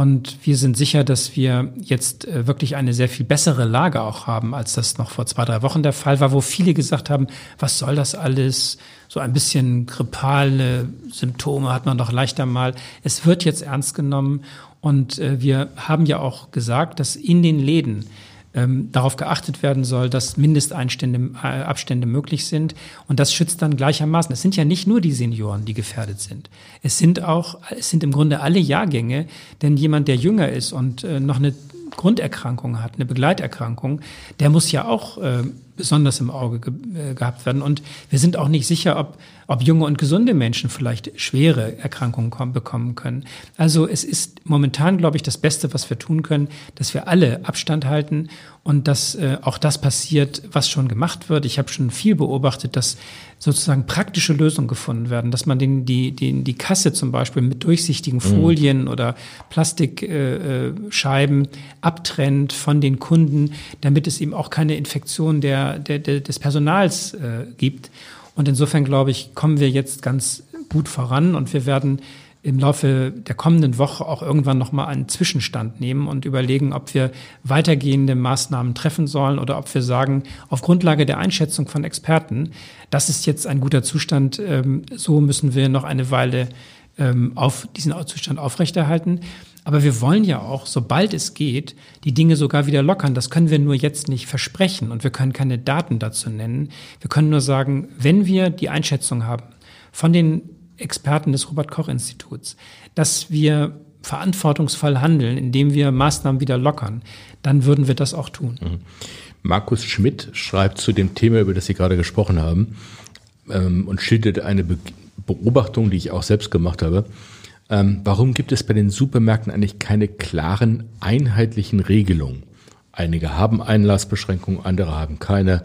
Und wir sind sicher, dass wir jetzt äh, wirklich eine sehr viel bessere Lage auch haben, als das noch vor zwei, drei Wochen der Fall war, wo viele gesagt haben, was soll das alles? So ein bisschen grippale Symptome hat man doch leichter mal. Es wird jetzt ernst genommen und äh, wir haben ja auch gesagt, dass in den Läden ähm, darauf geachtet werden soll, dass Mindesteinstände, äh, Abstände möglich sind. Und das schützt dann gleichermaßen. Es sind ja nicht nur die Senioren, die gefährdet sind. Es sind auch, es sind im Grunde alle Jahrgänge, denn jemand, der jünger ist und äh, noch eine Grunderkrankung hat, eine Begleiterkrankung, der muss ja auch äh, besonders im Auge ge äh, gehabt werden. Und wir sind auch nicht sicher, ob, ob junge und gesunde Menschen vielleicht schwere Erkrankungen bekommen können. Also es ist momentan, glaube ich, das Beste, was wir tun können, dass wir alle Abstand halten und dass äh, auch das passiert, was schon gemacht wird. Ich habe schon viel beobachtet, dass sozusagen praktische Lösungen gefunden werden, dass man den, die, den, die Kasse zum Beispiel mit durchsichtigen mhm. Folien mhm. oder Plastikscheiben äh, äh abtrennt von den Kunden, damit es eben auch keine Infektion der, der, der des Personals äh, gibt. Und insofern glaube ich, kommen wir jetzt ganz gut voran und wir werden im Laufe der kommenden Woche auch irgendwann nochmal einen Zwischenstand nehmen und überlegen, ob wir weitergehende Maßnahmen treffen sollen oder ob wir sagen, auf Grundlage der Einschätzung von Experten, das ist jetzt ein guter Zustand, ähm, so müssen wir noch eine Weile ähm, auf diesen Zustand aufrechterhalten. Aber wir wollen ja auch, sobald es geht, die Dinge sogar wieder lockern. Das können wir nur jetzt nicht versprechen und wir können keine Daten dazu nennen. Wir können nur sagen, wenn wir die Einschätzung haben von den Experten des Robert-Koch-Instituts, dass wir verantwortungsvoll handeln, indem wir Maßnahmen wieder lockern, dann würden wir das auch tun. Mhm. Markus Schmidt schreibt zu dem Thema, über das Sie gerade gesprochen haben, ähm, und schildert eine Be Beobachtung, die ich auch selbst gemacht habe. Ähm, warum gibt es bei den Supermärkten eigentlich keine klaren, einheitlichen Regelungen? Einige haben Einlassbeschränkungen, andere haben keine.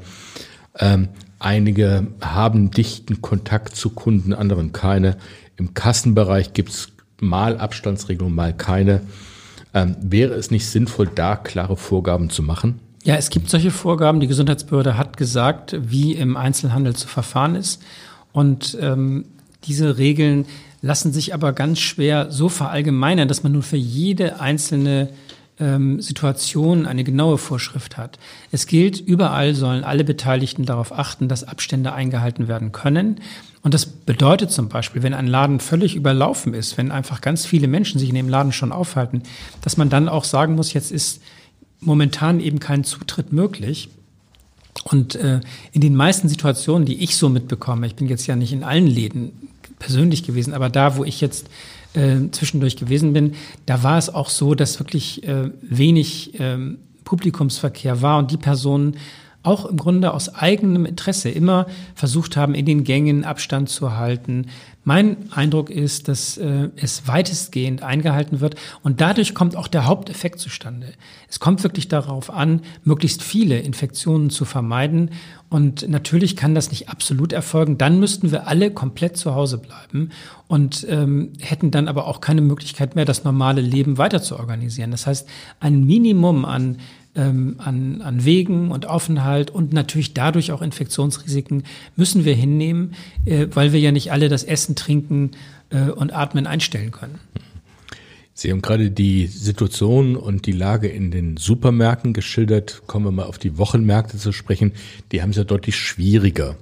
Ähm, Einige haben dichten Kontakt zu Kunden, anderen keine. Im Kassenbereich gibt es mal Abstandsregelungen, mal keine. Ähm, wäre es nicht sinnvoll, da klare Vorgaben zu machen? Ja, es gibt solche Vorgaben. Die Gesundheitsbehörde hat gesagt, wie im Einzelhandel zu verfahren ist. Und ähm, diese Regeln lassen sich aber ganz schwer so verallgemeinern, dass man nun für jede einzelne ähm, Situation eine genaue Vorschrift hat. Es gilt, überall sollen alle Beteiligten darauf achten, dass Abstände eingehalten werden können. Und das bedeutet zum Beispiel, wenn ein Laden völlig überlaufen ist, wenn einfach ganz viele Menschen sich in dem Laden schon aufhalten, dass man dann auch sagen muss, jetzt ist momentan eben kein Zutritt möglich. Und äh, in den meisten Situationen, die ich so mitbekomme, ich bin jetzt ja nicht in allen Läden persönlich gewesen, aber da, wo ich jetzt äh, zwischendurch gewesen bin, da war es auch so, dass wirklich äh, wenig äh, Publikumsverkehr war und die Personen auch im Grunde aus eigenem Interesse immer versucht haben, in den Gängen Abstand zu halten. Mein Eindruck ist, dass äh, es weitestgehend eingehalten wird und dadurch kommt auch der Haupteffekt zustande. Es kommt wirklich darauf an, möglichst viele Infektionen zu vermeiden und natürlich kann das nicht absolut erfolgen. Dann müssten wir alle komplett zu Hause bleiben und ähm, hätten dann aber auch keine Möglichkeit mehr, das normale Leben weiter zu organisieren. Das heißt, ein Minimum an ähm, an, an Wegen und Aufenthalt und natürlich dadurch auch Infektionsrisiken müssen wir hinnehmen, äh, weil wir ja nicht alle das Essen, Trinken äh, und Atmen einstellen können. Sie haben gerade die Situation und die Lage in den Supermärkten geschildert. Kommen wir mal auf die Wochenmärkte zu sprechen. Die haben es ja deutlich schwieriger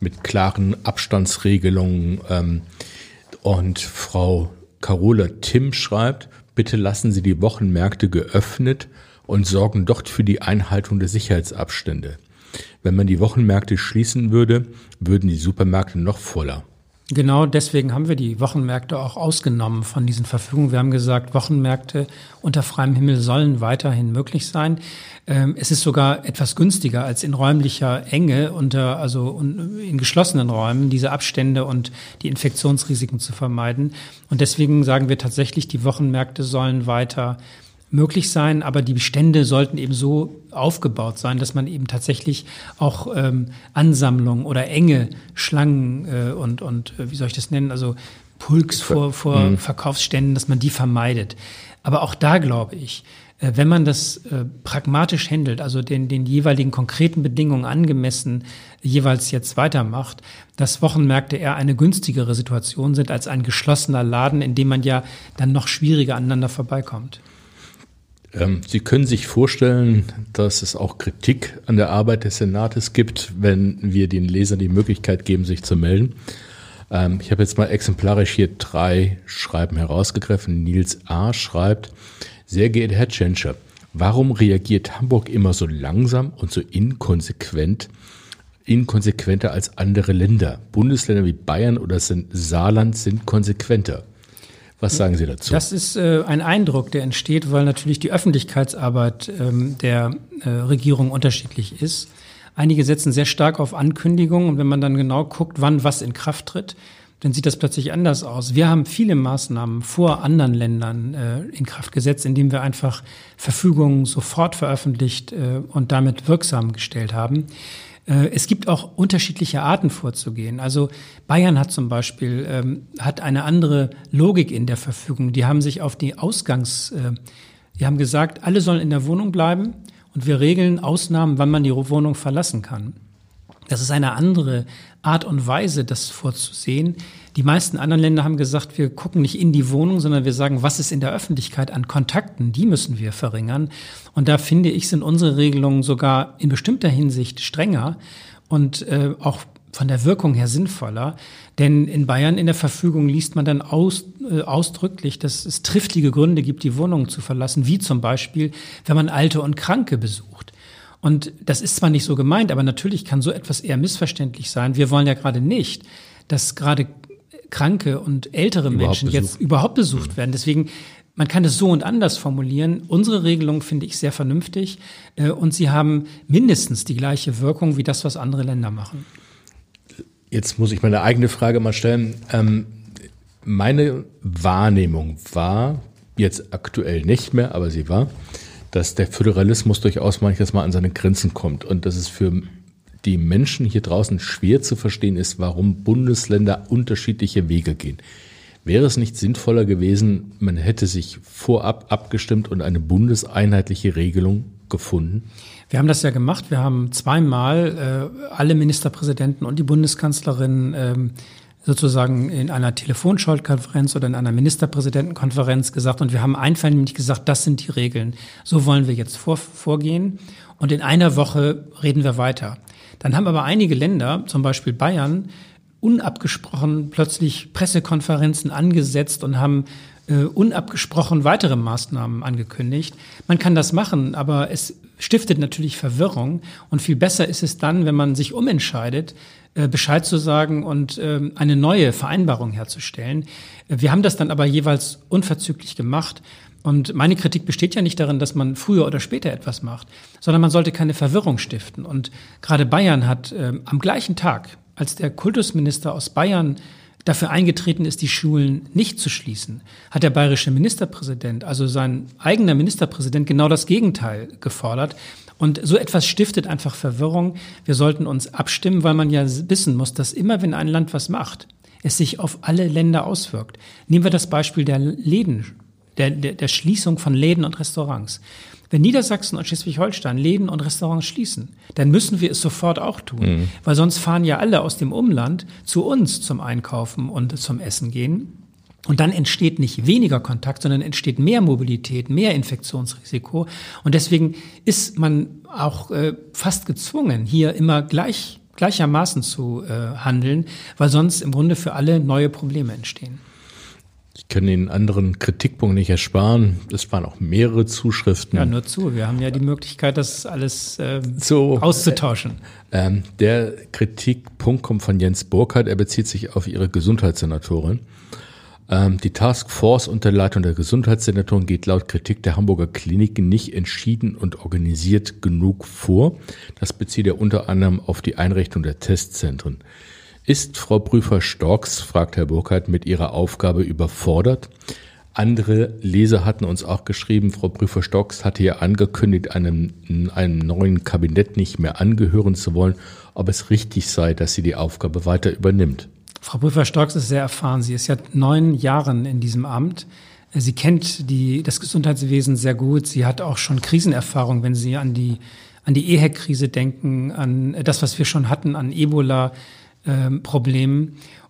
mit klaren Abstandsregelungen. Ähm, und Frau Carola Tim schreibt, bitte lassen Sie die Wochenmärkte geöffnet und sorgen dort für die Einhaltung der Sicherheitsabstände. Wenn man die Wochenmärkte schließen würde, würden die Supermärkte noch voller. Genau deswegen haben wir die Wochenmärkte auch ausgenommen von diesen Verfügungen. Wir haben gesagt, Wochenmärkte unter freiem Himmel sollen weiterhin möglich sein. Ähm, es ist sogar etwas günstiger als in räumlicher Enge unter, also in geschlossenen Räumen, diese Abstände und die Infektionsrisiken zu vermeiden. Und deswegen sagen wir tatsächlich, die Wochenmärkte sollen weiter möglich sein, aber die Bestände sollten eben so aufgebaut sein, dass man eben tatsächlich auch ähm, Ansammlungen oder enge Schlangen äh, und, und äh, wie soll ich das nennen, also Pulks vor, vor mhm. Verkaufsständen, dass man die vermeidet. Aber auch da glaube ich, Äh, wenn man das äh, pragmatisch handelt, also den, den jeweiligen konkreten Bedingungen angemessen jeweils jetzt weitermacht, dass Wochenmärkte eher eine günstigere Situation sind als ein geschlossener Laden, in dem man ja dann noch schwieriger aneinander vorbeikommt. Ähm, Sie können sich vorstellen, dass es auch Kritik an der Arbeit des Senates gibt, wenn wir den Lesern die Möglichkeit geben, sich zu melden. Ähm, ich habe jetzt mal exemplarisch hier drei Schreiben herausgegriffen. Nils A. schreibt, sehr geehrter Herr Tschentscher, warum reagiert Hamburg immer so langsam und so inkonsequent, inkonsequenter als andere Länder? Bundesländer wie Bayern oder Saarland sind konsequenter. Was sagen Sie dazu? Das ist äh, ein Eindruck, der entsteht, weil natürlich die Öffentlichkeitsarbeit ähm, der äh, Regierung unterschiedlich ist. Einige setzen sehr stark auf Ankündigungen und wenn man dann genau guckt, wann was in Kraft tritt, dann sieht das plötzlich anders aus. Wir haben viele Maßnahmen vor anderen Ländern äh, in Kraft gesetzt, indem wir einfach Verfügungen sofort veröffentlicht äh, und damit wirksam gestellt haben. Äh, es gibt auch unterschiedliche Arten vorzugehen. Also Bayern hat zum Beispiel ähm, hat eine andere Logik in der Verfügung. Die haben sich auf die Ausgangs, äh, die haben gesagt, alle sollen in der Wohnung bleiben und wir regeln Ausnahmen, wann man die Wohnung verlassen kann. Das ist eine andere Art und Weise, das vorzusehen. Die meisten anderen Länder haben gesagt, wir gucken nicht in die Wohnung, sondern wir sagen, was ist in der Öffentlichkeit an Kontakten, die müssen wir verringern. Und da finde ich, sind unsere Regelungen sogar in bestimmter Hinsicht strenger und äh, auch von der Wirkung her sinnvoller. Denn in Bayern in der Verfügung liest man dann aus, äh, ausdrücklich, dass es triftige Gründe gibt, die Wohnung zu verlassen, wie zum Beispiel, wenn man Alte und Kranke besucht. Und das ist zwar nicht so gemeint, aber natürlich kann so etwas eher missverständlich sein. Wir wollen ja gerade nicht, dass gerade kranke und ältere überhaupt Menschen besucht. jetzt überhaupt besucht werden. Deswegen man kann es so und anders formulieren. Unsere Regelung finde ich sehr vernünftig äh, und sie haben mindestens die gleiche Wirkung wie das, was andere Länder machen. Jetzt muss ich meine eigene Frage mal stellen. Ähm, meine Wahrnehmung war, jetzt aktuell nicht mehr, aber sie war, dass der Föderalismus durchaus manches Mal an seine Grenzen kommt und dass es für die Menschen hier draußen schwer zu verstehen ist, warum Bundesländer unterschiedliche Wege gehen. Wäre es nicht sinnvoller gewesen, man hätte sich vorab abgestimmt und eine bundeseinheitliche Regelung gefunden? Wir haben das ja gemacht. Wir haben zweimal äh, alle Ministerpräsidenten und die Bundeskanzlerin ähm, sozusagen in einer Telefonschaltkonferenz oder in einer Ministerpräsidentenkonferenz gesagt und wir haben einvernehmlich gesagt, das sind die Regeln. So wollen wir jetzt vor, vorgehen und in einer Woche reden wir weiter. Dann haben aber einige Länder, zum Beispiel Bayern, unabgesprochen plötzlich Pressekonferenzen angesetzt und haben äh, unabgesprochen weitere Maßnahmen angekündigt. Man kann das machen, aber es stiftet natürlich Verwirrung und viel besser ist es dann, wenn man sich umentscheidet, äh, Bescheid zu sagen und äh, eine neue Vereinbarung herzustellen. Wir haben das dann aber jeweils unverzüglich gemacht. Und meine Kritik besteht ja nicht darin, dass man früher oder später etwas macht, sondern man sollte keine Verwirrung stiften. Und gerade Bayern hat äh, am gleichen Tag, als der Kultusminister aus Bayern dafür eingetreten ist, die Schulen nicht zu schließen, hat der bayerische Ministerpräsident, also sein eigener Ministerpräsident, genau das Gegenteil gefordert. Und so etwas stiftet einfach Verwirrung. Wir sollten uns abstimmen, weil man ja wissen muss, dass immer, wenn ein Land was macht, es sich auf alle Länder auswirkt. Nehmen wir das Beispiel der Läden, der, der, der Schließung von Läden und Restaurants. Wenn Niedersachsen und Schleswig-Holstein Läden und Restaurants schließen, dann müssen wir es sofort auch tun, mhm. weil sonst fahren ja alle aus dem Umland zu uns zum Einkaufen und zum Essen gehen. Und dann entsteht nicht weniger Kontakt, sondern entsteht mehr Mobilität, mehr Infektionsrisiko. Und deswegen ist man auch äh, fast gezwungen, hier immer gleich, gleichermaßen zu äh, handeln, weil sonst im Grunde für alle neue Probleme entstehen. Ich kann den anderen Kritikpunkt nicht ersparen. Es waren auch mehrere Zuschriften. Ja, nur zu. Wir haben ja die Möglichkeit, das alles äh, so, auszutauschen. Äh, äh, der Kritikpunkt kommt von Jens Burkhardt. Er bezieht sich auf Ihre Gesundheitssenatorin. Ähm, die Taskforce unter Leitung der Gesundheitssenatorin geht laut Kritik der Hamburger Kliniken nicht entschieden und organisiert genug vor. Das bezieht er unter anderem auf die Einrichtung der Testzentren. Ist Frau Prüfer-Storks, fragt Herr Burkhardt, mit ihrer Aufgabe überfordert? Andere Leser hatten uns auch geschrieben, Frau Prüfer-Stocks hatte ja angekündigt, einem, einem neuen Kabinett nicht mehr angehören zu wollen, ob es richtig sei, dass sie die Aufgabe weiter übernimmt. Frau Prüfer-Stocks ist sehr erfahren. Sie ist ja neun Jahren in diesem Amt. Sie kennt die, das Gesundheitswesen sehr gut. Sie hat auch schon Krisenerfahrung, wenn Sie an die, an die EHEC-Krise denken, an das, was wir schon hatten, an Ebola-Problemen. Ähm,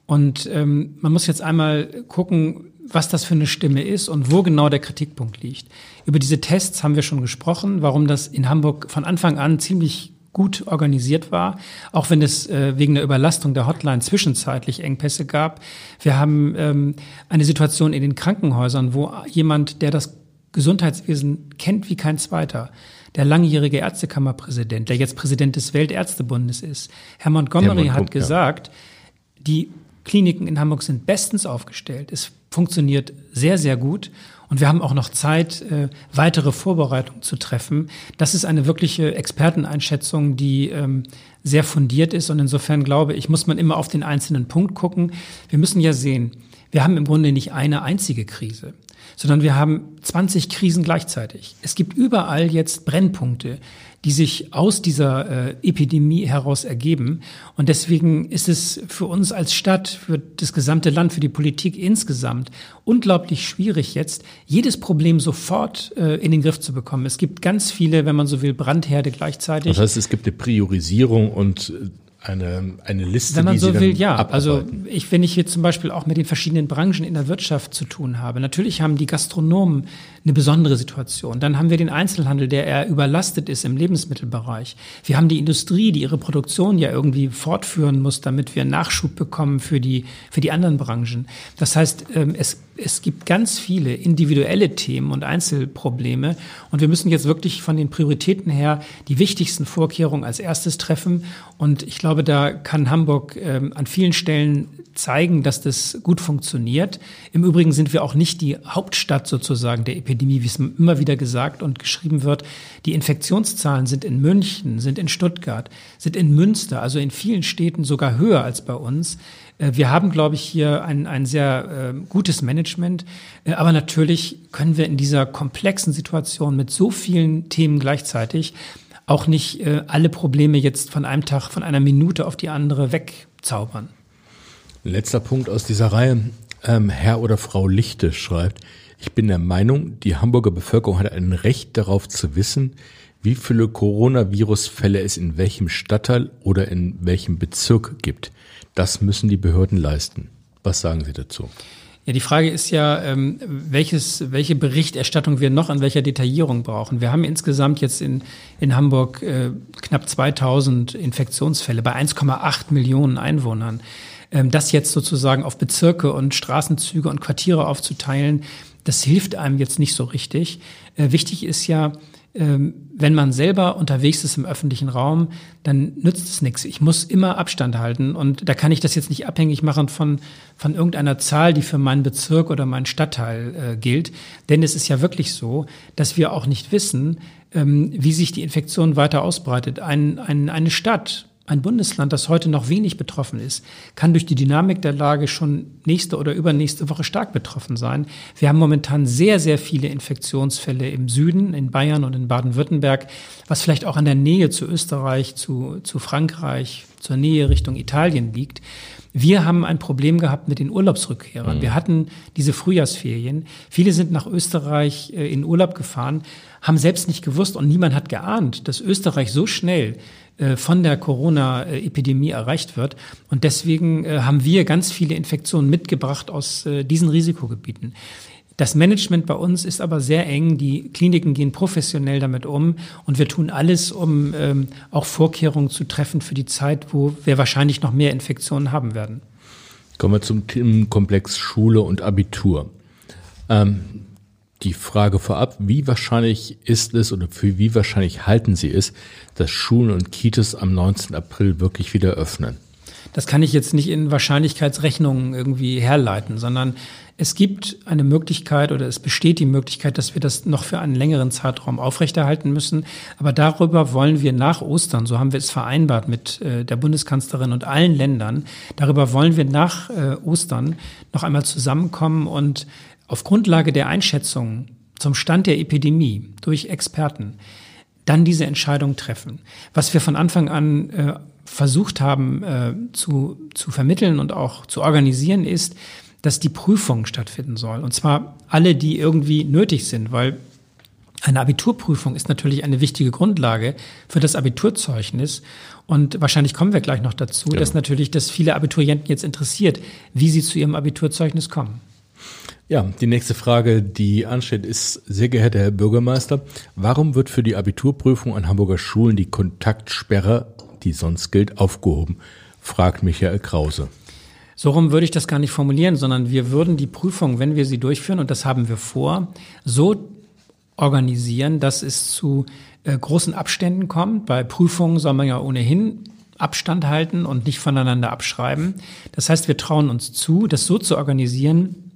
und ähm, man muss jetzt einmal gucken, was das für eine Stimme ist und wo genau der Kritikpunkt liegt. Über diese Tests haben wir schon gesprochen, warum das in Hamburg von Anfang an ziemlich gut organisiert war, auch wenn es äh, wegen der Überlastung der Hotline zwischenzeitlich Engpässe gab. Wir haben ähm, eine Situation in den Krankenhäusern, wo jemand, der das Gesundheitswesen kennt wie kein zweiter, der langjährige Ärztekammerpräsident, der jetzt Präsident des Weltärztebundes ist, Herr Montgomery Herr hat gesagt, ja. die Kliniken in Hamburg sind bestens aufgestellt. Es funktioniert sehr, sehr gut. Und wir haben auch noch Zeit, äh, weitere Vorbereitungen zu treffen. Das ist eine wirkliche Experteneinschätzung, die ähm, sehr fundiert ist. Und insofern glaube ich, muss man immer auf den einzelnen Punkt gucken. Wir müssen ja sehen, wir haben im Grunde nicht eine einzige Krise, sondern wir haben 20 Krisen gleichzeitig. Es gibt überall jetzt Brennpunkte die sich aus dieser äh, Epidemie heraus ergeben. Und deswegen ist es für uns als Stadt, für das gesamte Land, für die Politik insgesamt unglaublich schwierig jetzt, jedes Problem sofort äh, in den Griff zu bekommen. Es gibt ganz viele, wenn man so will, Brandherde gleichzeitig. Das heißt, es gibt eine Priorisierung und äh, eine, eine Liste, Wenn man so will, ja. Abarbeiten. Also ich, wenn ich hier zum Beispiel auch mit den verschiedenen Branchen in der Wirtschaft zu tun habe, natürlich haben die Gastronomen eine besondere Situation. Dann haben wir den Einzelhandel, der eher überlastet ist im Lebensmittelbereich. Wir haben die Industrie, die ihre Produktion ja irgendwie fortführen muss, damit wir Nachschub bekommen für die, für die anderen Branchen. Das heißt, ähm, es es gibt ganz viele individuelle Themen und Einzelprobleme und wir müssen jetzt wirklich von den Prioritäten her die wichtigsten Vorkehrungen als erstes treffen. Und ich glaube, da kann Hamburg ähm, an vielen Stellen zeigen, dass das gut funktioniert. Im Übrigen sind wir auch nicht die Hauptstadt sozusagen der Epidemie, wie es immer wieder gesagt und geschrieben wird. Die Infektionszahlen sind in München, sind in Stuttgart, sind in Münster, also in vielen Städten sogar höher als bei uns. Äh, wir haben, glaube ich, hier ein, ein sehr äh, gutes Management. Äh, aber natürlich können wir in dieser komplexen Situation mit so vielen Themen gleichzeitig auch nicht äh, alle Probleme jetzt von einem Tag, von einer Minute auf die andere wegzaubern. Letzter Punkt aus dieser Reihe. Ähm, Herr oder Frau Lichte schreibt, ich bin der Meinung, die Hamburger Bevölkerung hat ein Recht darauf zu wissen, wie viele Coronavirus-Fälle es in welchem Stadtteil oder in welchem Bezirk gibt. Das müssen die Behörden leisten. Was sagen Sie dazu? Ja, die Frage ist ja, ähm, welches, welche Berichterstattung wir noch an welcher Detaillierung brauchen. Wir haben insgesamt jetzt in, in Hamburg äh, knapp 2000 Infektionsfälle bei 1,8 Millionen Einwohnern. Ähm, das jetzt sozusagen auf Bezirke und Straßenzüge und Quartiere aufzuteilen, das hilft einem jetzt nicht so richtig. Äh, wichtig ist ja, ähm, wenn man selber unterwegs ist im öffentlichen Raum, dann nützt es nichts. Ich muss immer Abstand halten und da kann ich das jetzt nicht abhängig machen von, von irgendeiner Zahl, die für meinen Bezirk oder meinen Stadtteil äh, gilt. Denn es ist ja wirklich so, dass wir auch nicht wissen, ähm, wie sich die Infektion weiter ausbreitet. Ein, ein, eine Stadt ein Bundesland, das heute noch wenig betroffen ist, kann durch die Dynamik der Lage schon nächste oder übernächste Woche stark betroffen sein. Wir haben momentan sehr, sehr viele Infektionsfälle im Süden, in Bayern und in Baden-Württemberg, was vielleicht auch an der Nähe zu Österreich, zu, zu Frankreich, zur Nähe Richtung Italien liegt. Wir haben ein Problem gehabt mit den Urlaubsrückkehrern. Mhm. Wir hatten diese Frühjahrsferien. Viele sind nach Österreich äh, in Urlaub gefahren, haben selbst nicht gewusst und niemand hat geahnt, dass Österreich so schnell von der Corona-Epidemie erreicht wird. Und deswegen äh, haben wir ganz viele Infektionen mitgebracht aus äh, diesen Risikogebieten. Das Management bei uns ist aber sehr eng. Die Kliniken gehen professionell damit um und wir tun alles, um ähm, auch Vorkehrungen zu treffen für die Zeit, wo wir wahrscheinlich noch mehr Infektionen haben werden. Kommen wir zum Themenkomplex Schule und Abitur. Ähm, die Frage vorab, wie wahrscheinlich ist es oder für wie wahrscheinlich halten Sie es, dass Schulen und Kitas am 19. April wirklich wieder öffnen? Das kann ich jetzt nicht in Wahrscheinlichkeitsrechnungen irgendwie herleiten, sondern es gibt eine Möglichkeit oder es besteht die Möglichkeit, dass wir das noch für einen längeren Zeitraum aufrechterhalten müssen. Aber darüber wollen wir nach Ostern, so haben wir es vereinbart mit äh, der Bundeskanzlerin und allen Ländern, darüber wollen wir nach äh, Ostern noch einmal zusammenkommen und auf Grundlage der Einschätzung zum Stand der Epidemie durch Experten dann diese Entscheidung treffen. Was wir von Anfang an äh, versucht haben äh, zu, zu vermitteln und auch zu organisieren, ist, dass die Prüfung stattfinden soll. Und zwar alle, die irgendwie nötig sind, weil eine Abiturprüfung ist natürlich eine wichtige Grundlage für das Abiturzeugnis. Und wahrscheinlich kommen wir gleich noch dazu, genau. dass natürlich das viele Abiturienten jetzt interessiert, wie sie zu ihrem Abiturzeugnis kommen. Ja, die nächste Frage, die ansteht, ist, sehr geehrter Herr Bürgermeister, warum wird für die Abiturprüfung an Hamburger Schulen die Kontaktsperre, die sonst gilt, aufgehoben? fragt Michael Krause. So rum würde ich das gar nicht formulieren, sondern wir würden die Prüfung, wenn wir sie durchführen, und das haben wir vor, so organisieren, dass es zu äh, großen Abständen kommt. Bei Prüfungen soll man ja ohnehin Abstand halten und nicht voneinander abschreiben. Das heißt, wir trauen uns zu, das so zu organisieren,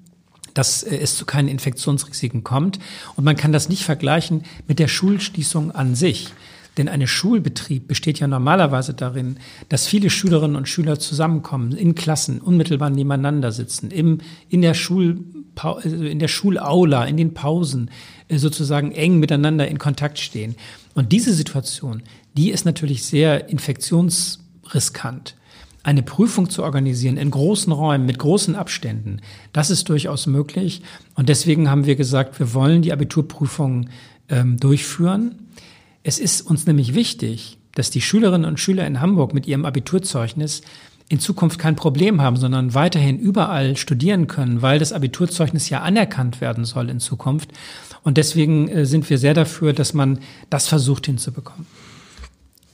dass äh, es zu keinen Infektionsrisiken kommt. Und man kann das nicht vergleichen mit der Schulschließung an sich. Denn ein Schulbetrieb besteht ja normalerweise darin, dass viele Schülerinnen und Schüler zusammenkommen, in Klassen, unmittelbar nebeneinander sitzen, im, in, der Schul, äh, in der Schulaula, in den Pausen, äh, sozusagen eng miteinander in Kontakt stehen. Und diese Situation, die ist natürlich sehr infektionsriskant. Eine Prüfung zu organisieren in großen Räumen mit großen Abständen, das ist durchaus möglich. Und deswegen haben wir gesagt, wir wollen die Abiturprüfung ähm, durchführen. Es ist uns nämlich wichtig, dass die Schülerinnen und Schüler in Hamburg mit ihrem Abiturzeugnis in Zukunft kein Problem haben, sondern weiterhin überall studieren können, weil das Abiturzeugnis ja anerkannt werden soll in Zukunft. Und deswegen äh, sind wir sehr dafür, dass man das versucht hinzubekommen.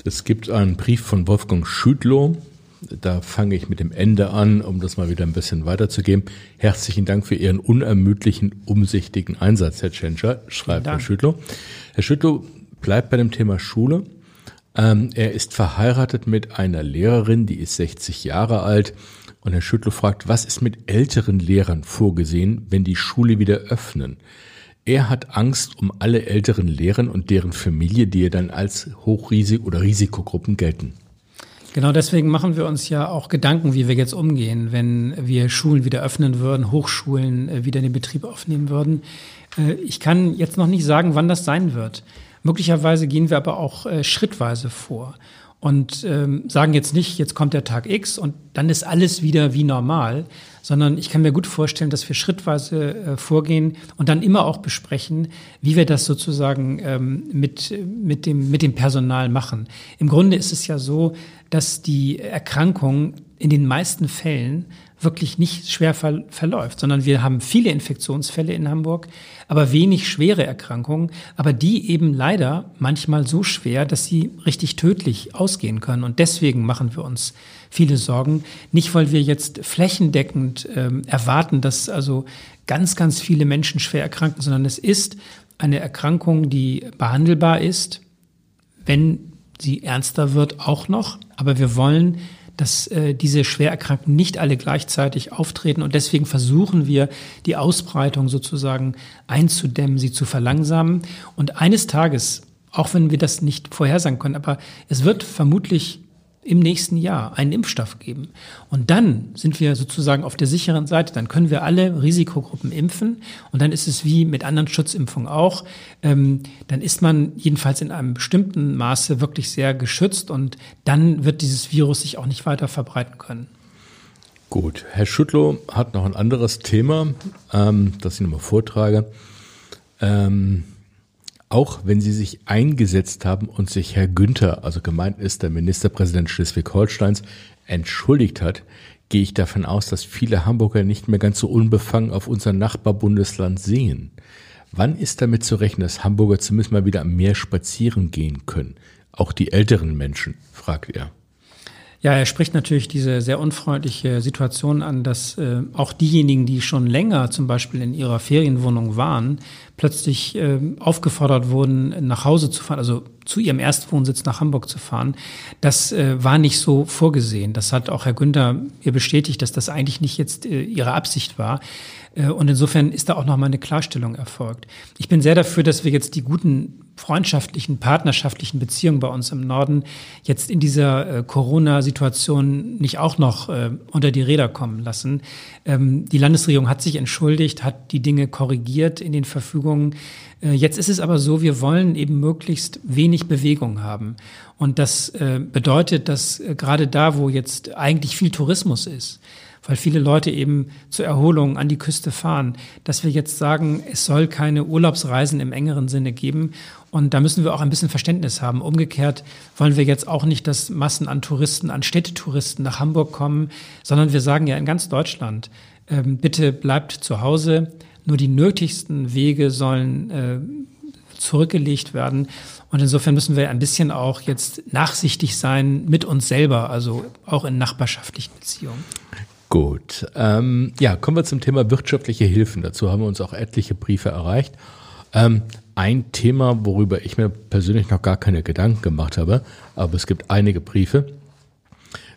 Es gibt einen Brief von Wolfgang Schüdlow. Da fange ich mit dem Ende an, um das mal wieder ein bisschen weiterzugeben. Herzlichen Dank für Ihren unermüdlichen, umsichtigen Einsatz, Herr Tschentscher, schreibt Herr Schüttlow. Herr Schüttlow bleibt bei dem Thema Schule. Ähm, er ist verheiratet mit einer Lehrerin, die ist 60 Jahre alt. Und Herr Schüttlow fragt, was ist mit älteren Lehrern vorgesehen, wenn die Schule wieder öffnen? Er hat Angst um alle älteren Lehrer und deren Familie, die er dann als Hochrisiko- oder Risikogruppen gelten. Genau deswegen machen wir uns ja auch Gedanken, wie wir jetzt umgehen, wenn wir Schulen wieder öffnen würden, Hochschulen äh, wieder in den Betrieb aufnehmen würden. Äh, ich kann jetzt noch nicht sagen, wann das sein wird. Möglicherweise gehen wir aber auch äh, schrittweise vor und ähm, sagen jetzt nicht, jetzt kommt der Tag X und dann ist alles wieder wie normal, sondern ich kann mir gut vorstellen, dass wir schrittweise äh, vorgehen und dann immer auch besprechen, wie wir das sozusagen ähm, mit, mit, dem, mit dem Personal machen. Im Grunde ist es ja so, dass die Erkrankung in den meisten Fällen wirklich nicht schwer ver verläuft, sondern wir haben viele Infektionsfälle in Hamburg, aber wenig schwere Erkrankungen, aber die eben leider manchmal so schwer, dass sie richtig tödlich ausgehen können. Und deswegen machen wir uns viele Sorgen. Nicht, weil wir jetzt flächendeckend ähm, erwarten, dass also ganz, ganz viele Menschen schwer erkranken, sondern es ist eine Erkrankung, die behandelbar ist, wenn sie ernster wird, auch noch. Aber wir wollen dass äh, diese Schwererkrankten nicht alle gleichzeitig auftreten. Und deswegen versuchen wir, die Ausbreitung sozusagen einzudämmen, sie zu verlangsamen. Und eines Tages, auch wenn wir das nicht vorhersagen können, aber es wird vermutlich im nächsten Jahr einen Impfstoff geben. Und dann sind wir sozusagen auf der sicheren Seite. Dann können wir alle Risikogruppen impfen. Und dann ist es wie mit anderen Schutzimpfungen auch. Ähm, dann ist man jedenfalls in einem bestimmten Maße wirklich sehr geschützt. Und dann wird dieses Virus sich auch nicht weiter verbreiten können. Gut, Herr Schüttlow hat noch ein anderes Thema, ähm, das ich nochmal vortrage. Ähm, auch wenn Sie sich eingesetzt haben und sich Herr Günther, also gemeint ist der Ministerpräsident Schleswig-Holsteins, entschuldigt hat, gehe ich davon aus, dass viele Hamburger nicht mehr ganz so unbefangen auf unser Nachbarbundesland sehen. Wann ist damit zu rechnen, dass Hamburger zumindest mal wieder am Meer spazieren gehen können? Auch die älteren Menschen, fragt er. Ja, er spricht natürlich diese sehr unfreundliche Situation an, dass äh, auch diejenigen, die schon länger zum Beispiel in ihrer Ferienwohnung waren, plötzlich äh, aufgefordert wurden, nach Hause zu fahren, also zu ihrem Erstwohnsitz nach Hamburg zu fahren. Das äh, war nicht so vorgesehen. Das hat auch Herr Günther mir bestätigt, dass das eigentlich nicht jetzt äh, ihre Absicht war. Äh, und insofern ist da auch nochmal eine Klarstellung erfolgt. Ich bin sehr dafür, dass wir jetzt die guten freundschaftlichen, partnerschaftlichen Beziehungen bei uns im Norden jetzt in dieser äh, Corona-Situation nicht auch noch äh, unter die Räder kommen lassen. Ähm, die Landesregierung hat sich entschuldigt, hat die Dinge korrigiert in den Verfügungen. Äh, jetzt ist es aber so, wir wollen eben möglichst wenig Bewegung haben. Und das äh, bedeutet, dass äh, gerade da, wo jetzt eigentlich viel Tourismus ist, weil viele Leute eben zur Erholung an die Küste fahren, dass wir jetzt sagen, es soll keine Urlaubsreisen im engeren Sinne geben. Und da müssen wir auch ein bisschen Verständnis haben. Umgekehrt wollen wir jetzt auch nicht, dass Massen an Touristen, an Städtetouristen nach Hamburg kommen, sondern wir sagen ja in ganz Deutschland, äh, bitte bleibt zu Hause. Nur die nötigsten Wege sollen äh, zurückgelegt werden. Und insofern müssen wir ein bisschen auch jetzt nachsichtig sein mit uns selber, also auch in nachbarschaftlichen Beziehungen. Gut. Ähm, ja, kommen wir zum Thema wirtschaftliche Hilfen. Dazu haben wir uns auch etliche Briefe erreicht. Ähm, ein Thema, worüber ich mir persönlich noch gar keine Gedanken gemacht habe, aber es gibt einige Briefe.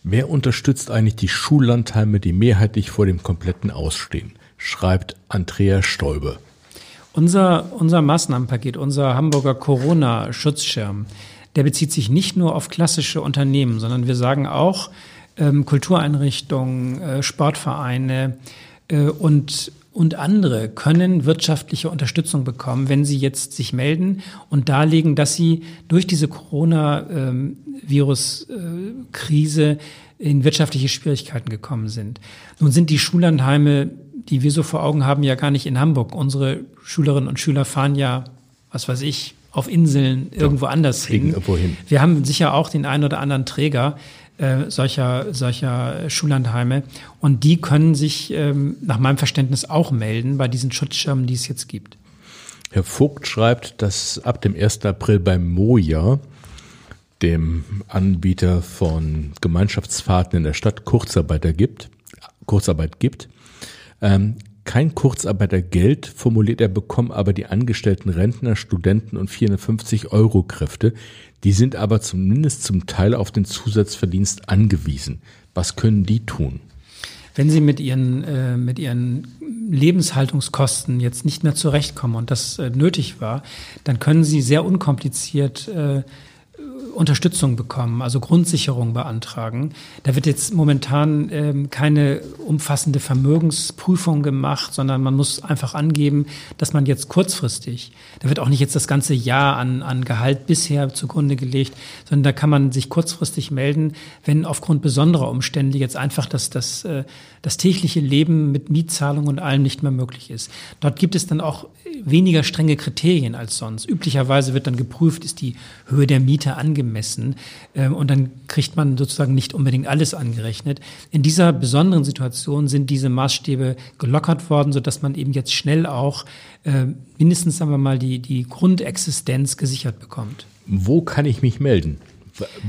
Wer unterstützt eigentlich die Schullandheime, die mehrheitlich vor dem kompletten Ausstehen? Schreibt Andrea Stolbe. Unser, unser Maßnahmenpaket, unser Hamburger Corona-Schutzschirm, der bezieht sich nicht nur auf klassische Unternehmen, sondern wir sagen auch ähm, Kultureinrichtungen, äh, Sportvereine äh, und und andere können wirtschaftliche Unterstützung bekommen, wenn sie jetzt sich melden und darlegen, dass sie durch diese Corona-Virus-Krise in wirtschaftliche Schwierigkeiten gekommen sind. Nun sind die Schullandheime, die wir so vor Augen haben, ja gar nicht in Hamburg. Unsere Schülerinnen und Schüler fahren ja, was weiß ich, auf Inseln irgendwo ja, anders hin. hin. Wir haben sicher auch den einen oder anderen Träger, äh, solcher, solcher Schullandheime. Und die können sich ähm, nach meinem Verständnis auch melden bei diesen Schutzschirmen, die es jetzt gibt. Herr Vogt schreibt, dass ab dem 1. April beim Moja, dem Anbieter von Gemeinschaftsfahrten in der Stadt, Kurzarbeiter gibt, Kurzarbeit gibt. Ähm, kein Kurzarbeitergeld, formuliert er, bekommen aber die angestellten Rentner, Studenten und 450 Euro Kräfte. Die sind aber zumindest zum Teil auf den Zusatzverdienst angewiesen. Was können die tun? Wenn sie mit ihren, äh, mit ihren Lebenshaltungskosten jetzt nicht mehr zurechtkommen und das äh, nötig war, dann können sie sehr unkompliziert äh, Unterstützung bekommen, also Grundsicherung beantragen. Da wird jetzt momentan ähm, keine umfassende Vermögensprüfung gemacht, sondern man muss einfach angeben, dass man jetzt kurzfristig, da wird auch nicht jetzt das ganze Jahr an, an Gehalt bisher zugrunde gelegt, sondern da kann man sich kurzfristig melden, wenn aufgrund besonderer Umstände jetzt einfach das, das, äh, das tägliche Leben mit Mietzahlung und allem nicht mehr möglich ist. Dort gibt es dann auch weniger strenge Kriterien als sonst. Üblicherweise wird dann geprüft, ist die Höhe der Miete angemessen ähm, und dann kriegt man sozusagen nicht unbedingt alles angerechnet. In dieser besonderen Situation sind diese Maßstäbe gelockert worden, sodass man eben jetzt schnell auch äh, mindestens, sagen wir mal, die, die Grundexistenz gesichert bekommt. Wo kann ich mich melden?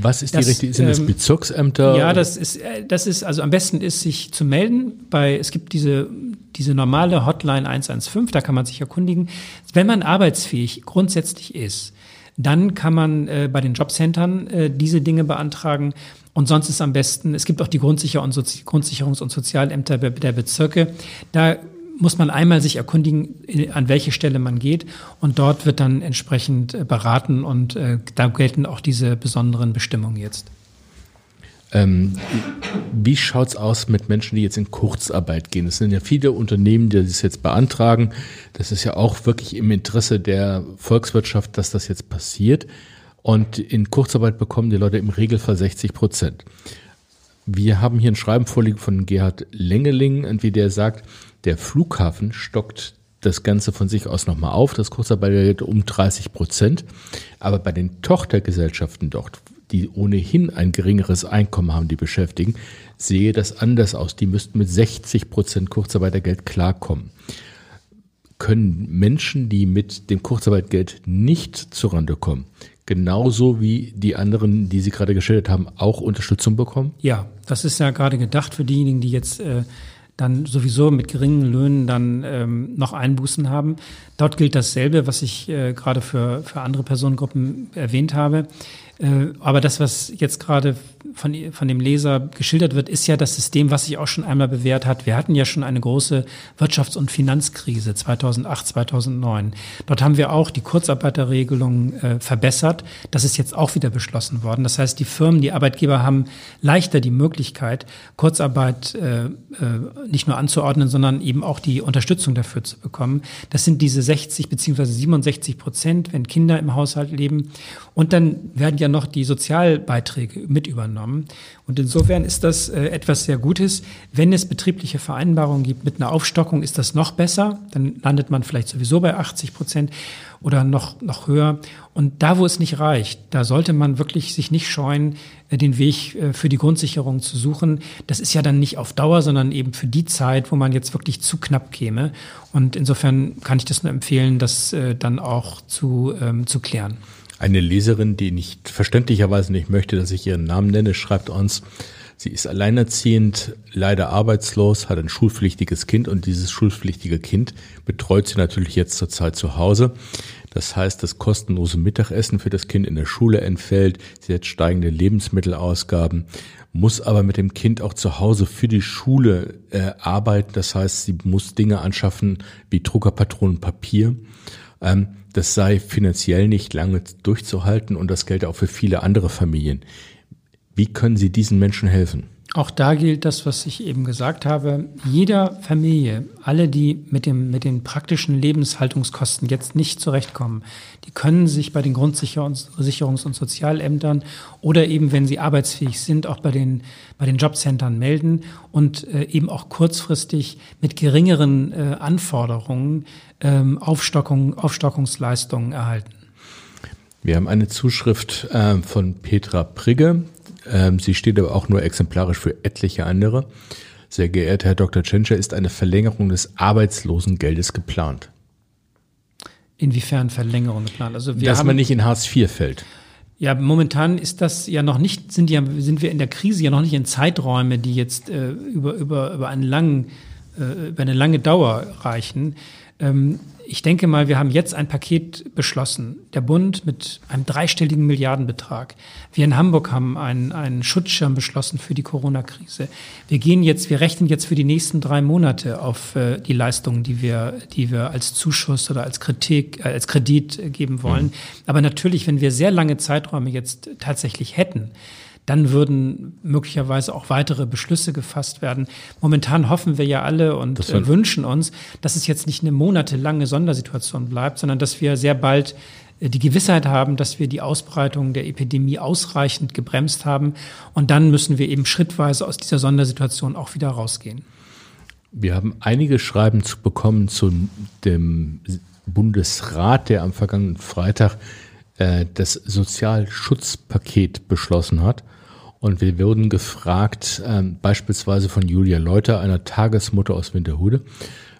Was ist das, die richtige? Sind das ähm, Bezirksämter? Ja, das ist, äh, das ist, also am besten ist, sich zu melden bei, es gibt diese, diese normale Hotline 115, da kann man sich erkundigen. Wenn man arbeitsfähig grundsätzlich ist, dann kann man äh, bei den Jobcentern äh, diese Dinge beantragen. Und sonst ist am besten, es gibt auch die Grundsicher und Sozi Grundsicherungs- und Sozialämter der Bezirke. Da muss man einmal sich erkundigen, an welche Stelle man geht und dort wird dann entsprechend äh, beraten und äh, da gelten auch diese besonderen Bestimmungen jetzt. Ähm, wie schaut's aus mit Menschen, die jetzt in Kurzarbeit gehen? Es sind ja viele Unternehmen, die das jetzt beantragen. Das ist ja auch wirklich im Interesse der Volkswirtschaft, dass das jetzt passiert. Und in Kurzarbeit bekommen die Leute im Regelfall 60 Prozent. Wir haben hier ein Schreiben vorliegen von Gerhard Lengeling, wie der sagt, der Flughafen stockt das Ganze von sich aus nochmal auf, das Kurzarbeitergeld um 30 Prozent. Aber bei den Tochtergesellschaften dort, die ohnehin ein geringeres Einkommen haben, die beschäftigen, sehe das anders aus. Die müssten mit 60 Prozent Kurzarbeitergeld klarkommen. Können Menschen, die mit dem Kurzarbeitergeld nicht zurande kommen, genauso wie die anderen, die Sie gerade geschildert haben, auch Unterstützung bekommen? Ja, das ist ja gerade gedacht für diejenigen, die jetzt äh, dann sowieso mit geringen Löhnen dann ähm, noch Einbußen haben. Dort gilt dasselbe, was ich äh, gerade für, für andere Personengruppen erwähnt habe. Äh, aber das, was jetzt gerade von, von dem Leser geschildert wird, ist ja das System, was sich auch schon einmal bewährt hat. Wir hatten ja schon eine große Wirtschafts- und Finanzkrise 2008, 2009. Dort haben wir auch die Kurzarbeiterregelung äh, verbessert. Das ist jetzt auch wieder beschlossen worden. Das heißt, die Firmen, die Arbeitgeber haben leichter die Möglichkeit, Kurzarbeit äh, äh, nicht nur anzuordnen, sondern eben auch die Unterstützung dafür zu bekommen. Das sind diese 60 beziehungsweise 67 Prozent, wenn Kinder im Haushalt leben. Und dann werden ja noch die Sozialbeiträge mit übernommen. Und insofern ist das äh, etwas sehr Gutes. Wenn es betriebliche Vereinbarungen gibt mit einer Aufstockung, ist das noch besser. Dann landet man vielleicht sowieso bei 80 Prozent oder noch, noch höher. Und da, wo es nicht reicht, da sollte man wirklich sich nicht scheuen, äh, den Weg äh, für die Grundsicherung zu suchen. Das ist ja dann nicht auf Dauer, sondern eben für die Zeit, wo man jetzt wirklich zu knapp käme. Und insofern kann ich das nur empfehlen, das dann auch zu, ähm, zu klären. Eine Leserin, die nicht verständlicherweise nicht möchte, dass ich ihren Namen nenne, schreibt uns, sie ist alleinerziehend, leider arbeitslos, hat ein schulpflichtiges Kind und dieses schulpflichtige Kind betreut sie natürlich jetzt zurzeit zu Hause. Das heißt, das kostenlose Mittagessen für das Kind in der Schule entfällt. Sie hat steigende Lebensmittelausgaben, muss aber mit dem Kind auch zu Hause für die Schule äh, arbeiten. Das heißt, sie muss Dinge anschaffen wie Druckerpatronen, Papier. Ähm, das sei finanziell nicht lange durchzuhalten und das gilt auch für viele andere Familien. Wie können Sie diesen Menschen helfen? Auch da gilt das, was ich eben gesagt habe. Jeder Familie, alle, die mit, dem, mit den praktischen Lebenshaltungskosten jetzt nicht zurechtkommen, die können sich bei den Grundsicherungs- und Sozialämtern oder eben, wenn sie arbeitsfähig sind, auch bei den, bei den Jobcentern melden und äh, eben auch kurzfristig mit geringeren äh, Anforderungen ähm, Aufstockung, Aufstockungsleistungen erhalten. Wir haben eine Zuschrift äh, von Petra Prigge. Ähm, sie steht aber auch nur exemplarisch für etliche andere. Sehr geehrter Herr Dr. Tschentscher, ist eine Verlängerung des Arbeitslosengeldes geplant? Inwiefern Verlängerung geplant? Also wir Dass haben, man nicht in Hartz IV fällt. Ja, momentan ist das ja noch nicht, sind ja, sind wir in der Krise ja noch nicht in Zeiträume, die jetzt äh, über, über, über einen langen, äh, über eine lange Dauer reichen. Ähm, ich denke mal, wir haben jetzt ein Paket beschlossen. Der Bund mit einem dreistelligen Milliardenbetrag. Wir in Hamburg haben einen, einen Schutzschirm beschlossen für die Corona-Krise. Wir gehen jetzt, wir rechnen jetzt für die nächsten drei Monate auf äh, die Leistungen, die wir, die wir als Zuschuss oder als Kritik, äh, als Kredit geben wollen. Mhm. Aber natürlich, wenn wir sehr lange Zeiträume jetzt tatsächlich hätten, dann würden möglicherweise auch weitere Beschlüsse gefasst werden. Momentan hoffen wir ja alle und äh, wünschen uns, dass es jetzt nicht eine monatelange Sondersituation bleibt, sondern dass wir sehr bald äh, die Gewissheit haben, dass wir die Ausbreitung der Epidemie ausreichend gebremst haben. Und dann müssen wir eben schrittweise aus dieser Sondersituation auch wieder rausgehen. Wir haben einige Schreiben zu bekommen zu dem Bundesrat, der am vergangenen Freitag äh, das Sozialschutzpaket beschlossen hat. Und wir wurden gefragt, äh, beispielsweise von Julia Leuter, einer Tagesmutter aus Winterhude,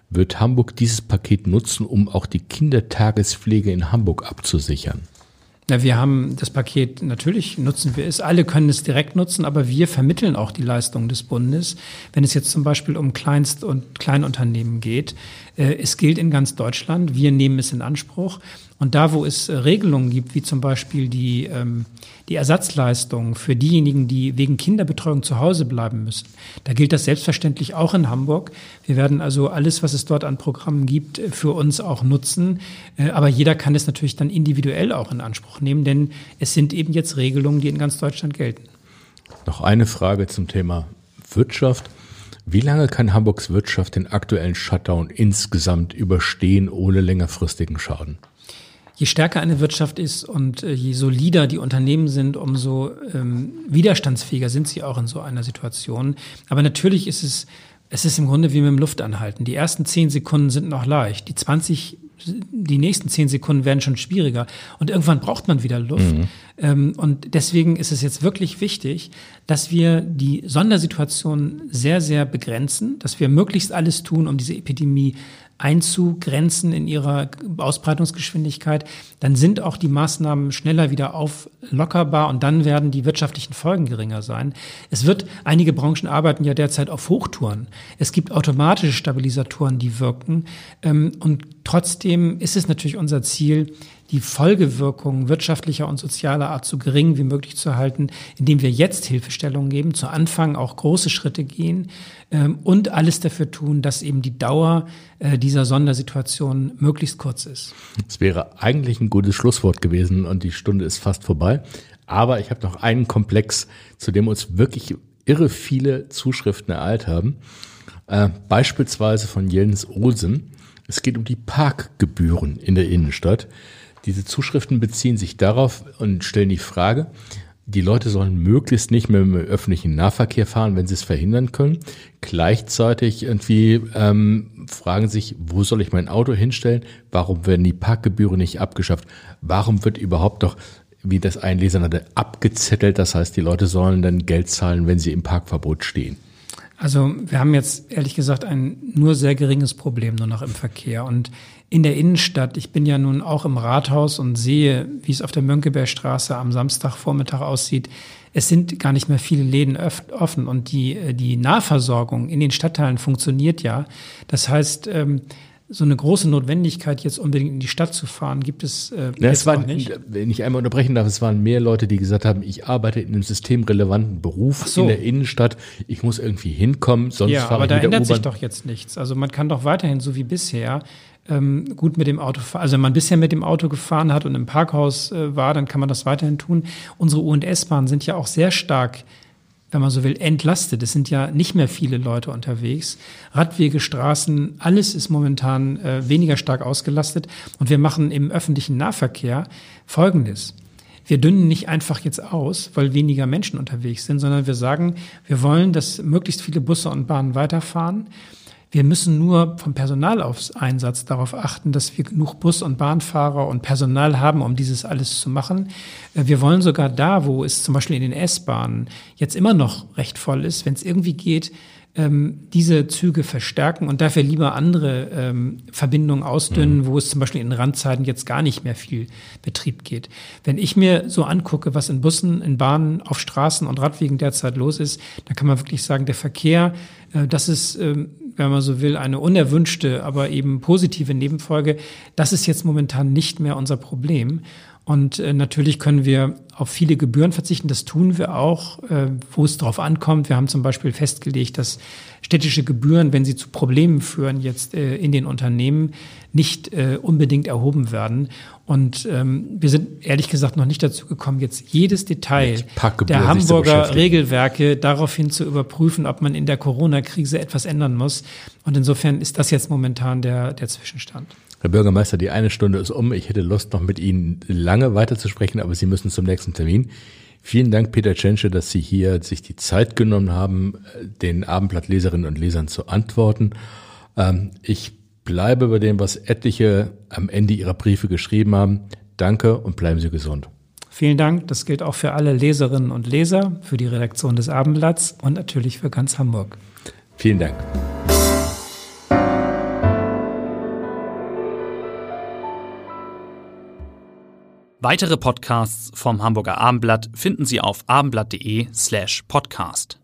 wird Hamburg dieses Paket nutzen, um auch die Kindertagespflege in Hamburg abzusichern? Ja, wir haben das Paket, natürlich nutzen wir es. Alle können es direkt nutzen, aber wir vermitteln auch die Leistungen des Bundes. Wenn es jetzt zum Beispiel um Kleinst- und Kleinunternehmen geht, äh, es gilt in ganz Deutschland. Wir nehmen es in Anspruch. Und da, wo es äh, Regelungen gibt, wie zum Beispiel die, ähm, die Ersatzleistung für diejenigen, die wegen Kinderbetreuung zu Hause bleiben müssen, da gilt das selbstverständlich auch in Hamburg. Wir werden also alles, was es dort an Programmen gibt, äh, für uns auch nutzen. Äh, aber jeder kann es natürlich dann individuell auch in Anspruch nehmen, denn es sind eben jetzt Regelungen, die in ganz Deutschland gelten. Noch eine Frage zum Thema Wirtschaft. Wie lange kann Hamburgs Wirtschaft den aktuellen Shutdown insgesamt überstehen ohne längerfristigen Schaden? Je stärker eine Wirtschaft ist und äh, je solider die Unternehmen sind, umso ähm, widerstandsfähiger sind sie auch in so einer Situation. Aber natürlich ist es, es ist im Grunde wie mit dem Luftanhalten. Die ersten zehn Sekunden sind noch leicht. Die 20 die nächsten zehn Sekunden werden schon schwieriger und irgendwann braucht man wieder Luft. Mhm. Ähm, und deswegen ist es jetzt wirklich wichtig, dass wir die Sondersituation sehr, sehr begrenzen, dass wir möglichst alles tun, um diese Epidemie einzugrenzen in ihrer Ausbreitungsgeschwindigkeit, dann sind auch die Maßnahmen schneller wieder auflockerbar und dann werden die wirtschaftlichen Folgen geringer sein. Es wird, einige Branchen arbeiten ja derzeit auf Hochtouren. Es gibt automatische Stabilisatoren, die wirken. Ähm, und trotzdem ist es natürlich unser Ziel, die Folgewirkungen wirtschaftlicher und sozialer Art so gering wie möglich zu halten, indem wir jetzt Hilfestellungen geben, zu Anfang auch große Schritte gehen ähm, und alles dafür tun, dass eben die Dauer äh, dieser Sondersituation möglichst kurz ist. Es wäre eigentlich ein gutes Schlusswort gewesen und die Stunde ist fast vorbei. Aber ich habe noch einen Komplex, zu dem uns wirklich irre viele Zuschriften ereilt haben. Äh, beispielsweise von Jens Olsen Es geht um die Parkgebühren in der Innenstadt. Diese Zuschriften beziehen sich darauf und stellen die Frage, die Leute sollen möglichst nicht mehr im öffentlichen Nahverkehr fahren, wenn sie es verhindern können. Gleichzeitig irgendwie ähm, fragen sich, wo soll ich mein Auto hinstellen? Warum werden die Parkgebühren nicht abgeschafft? Warum wird überhaupt doch, wie das ein Leser nannte, abgezettelt? Das heißt, die Leute sollen dann Geld zahlen, wenn sie im Parkverbot stehen. Also wir haben jetzt ehrlich gesagt ein nur sehr geringes Problem nur noch im Verkehr. Und in der Innenstadt, ich bin ja nun auch im Rathaus und sehe, wie es auf der Mönckebergstraße am Samstagvormittag aussieht. Es sind gar nicht mehr viele Läden offen und die, die Nahversorgung in den Stadtteilen funktioniert ja. Das heißt, ähm, so eine große Notwendigkeit, jetzt unbedingt in die Stadt zu fahren, gibt es äh, ja, es waren, nicht. Wenn ich einmal unterbrechen darf, es waren mehr Leute, die gesagt haben, ich arbeite in einem systemrelevanten Beruf so. in der Innenstadt, ich muss irgendwie hinkommen, sonst ja, fahre aber da ändert sich doch jetzt nichts. Also man kann doch weiterhin so wie bisher ähm, gut mit dem Auto fahren. Also wenn man bisher mit dem Auto gefahren hat und im Parkhaus äh, war, dann kann man das weiterhin tun. Unsere U- und S-Bahnen sind ja auch sehr stark wenn man so will, entlastet. Es sind ja nicht mehr viele Leute unterwegs. Radwege, Straßen, alles ist momentan äh, weniger stark ausgelastet. Und wir machen im öffentlichen Nahverkehr Folgendes. Wir dünnen nicht einfach jetzt aus, weil weniger Menschen unterwegs sind, sondern wir sagen, wir wollen, dass möglichst viele Busse und Bahnen weiterfahren. Wir müssen nur vom Personaleinsatz darauf achten, dass wir genug Bus- und Bahnfahrer und Personal haben, um dieses alles zu machen. Äh, wir wollen sogar da, wo es zum Beispiel in den S-Bahnen jetzt immer noch recht voll ist, wenn es irgendwie geht, ähm, diese Züge verstärken und dafür lieber andere ähm, Verbindungen ausdünnen, mhm. wo es zum Beispiel in Randzeiten jetzt gar nicht mehr viel Betrieb geht. Wenn ich mir so angucke, was in Bussen, in Bahnen, auf Straßen und Radwegen derzeit los ist, dann kann man wirklich sagen, der Verkehr, äh, das ist ähm, wenn man so will, eine unerwünschte, aber eben positive Nebenfolge. Das ist jetzt momentan nicht mehr unser Problem. Und äh, natürlich können wir auf viele Gebühren verzichten. Das tun wir auch, äh, wo es drauf ankommt. Wir haben zum Beispiel festgelegt, dass städtische Gebühren, wenn sie zu Problemen führen, jetzt äh, in den Unternehmen nicht äh, unbedingt erhoben werden. Und ähm, wir sind ehrlich gesagt noch nicht dazu gekommen, jetzt jedes Detail der Hamburger Regelwerke daraufhin zu überprüfen, ob man in der Corona-Krise etwas ändern muss. Und insofern ist das jetzt momentan der, der Zwischenstand. Herr Bürgermeister, die eine Stunde ist um. Ich hätte Lust, noch mit Ihnen lange weiterzusprechen, aber Sie müssen zum nächsten Termin. Vielen Dank, Peter Tschentsche, dass Sie hier sich die Zeit genommen haben, den Abendblattleserinnen und Lesern zu antworten. Ähm, ich bleibe bei dem, was etliche am Ende Ihrer Briefe geschrieben haben. Danke und bleiben Sie gesund. Vielen Dank. Das gilt auch für alle Leserinnen und Leser, für die Redaktion des Abendblatts und natürlich für ganz Hamburg. Vielen Dank. Weitere Podcasts vom Hamburger Abendblatt finden Sie auf abendblatt.de slash podcast.